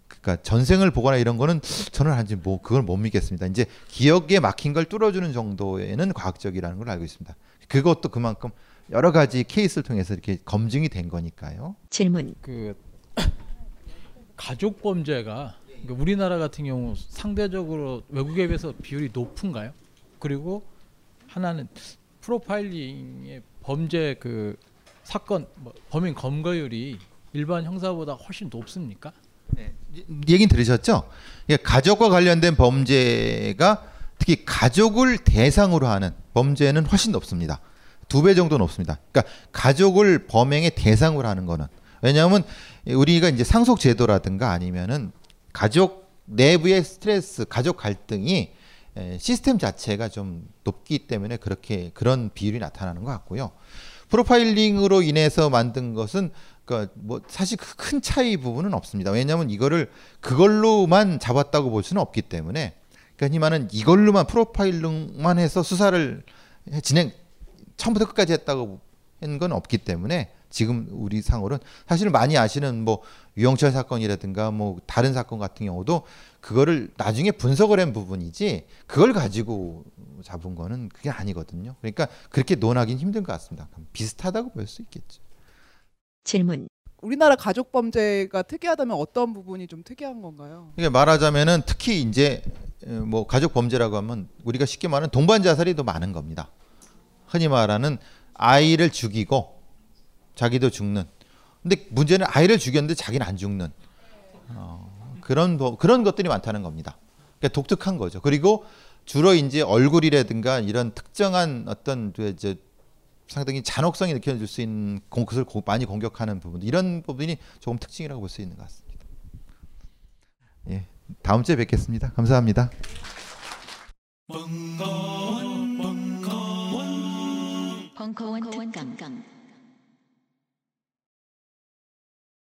그러니까 전생을 보거나 이런 거는 저는 아직 뭐 그걸 못 믿겠습니다. 이제 기억에 막힌 걸 뚫어주는 정도에는 과학적이라는 걸 알고 있습니다. 그것도 그만큼 여러 가지 케이스를 통해서 이렇게 검증이 된 거니까요. 질문. 그 가족 범죄가 그러니까 우리나라 같은 경우 상대적으로 외국에 비해서 비율이 높은가요? 그리고 하나는 프로파일링의 범죄 그 사건 뭐 범인 검거율이 일반 형사보다 훨씬 높습니까? 얘긴 들으셨죠? 이게 가족과 관련된 범죄가 특히 가족을 대상으로 하는 범죄는 훨씬 높습니다. 두 배 정도 높습니다. 그러니까 가족을 범행의 대상으로 하는 거는 왜냐하면 우리가 이제 상속 제도라든가 아니면은 가족 내부의 스트레스, 가족 갈등이 에, 시스템 자체가 좀 높기 때문에 그렇게 그런 비율이 나타나는 것 같고요. 프로파일링으로 인해서 만든 것은 그러니까 뭐 사실 그큰 차이 부분은 없습니다. 왜냐하면 이거를 그걸로만 잡았다고 볼 수는 없기 때문에 그러니까 이만은 이걸로만 프로파일링만 해서 수사를 해- 진행 처음부터 끝까지 했다고 하는 건 없기 때문에 지금 우리 상으로는 사실 많이 아시는 뭐 유영철 사건이라든가 뭐 다른 사건 같은 경우도 그거를 나중에 분석을 한 부분이지 그걸 가지고 잡은 거는 그게 아니거든요. 그러니까 그렇게 논하기는 힘든 것 같습니다. 비슷하다고 볼 수 있겠죠. 질문. 우리나라 가족 범죄가 특이하다면 어떤 부분이 좀 특이한 건가요? 이게 말하자면은 특히 이제 어, 뭐 가족 범죄라고 하면 우리가 쉽게 말하는 동반 자살이 더 많은 겁니다. 흔히 말하는 아이를 죽이고 자기도 죽는. 근데 문제는 아이를 죽였는데 자기는 안 죽는 어, 그런 법- 그런 것들이 많다는 겁니다. 그러니까 독특한 거죠. 그리고 주로 이제 얼굴이라든가 이런 특정한 어떤 그 이제 상당히 잔혹성이 느껴질 수 있는 공- 그것을 고- 많이 공격하는 부분 이런 부분이 조금 특징이라고 볼 수 있는 것 같습니다. 예, 다음 주에 뵙겠습니다. 감사합니다. 벙커원 특강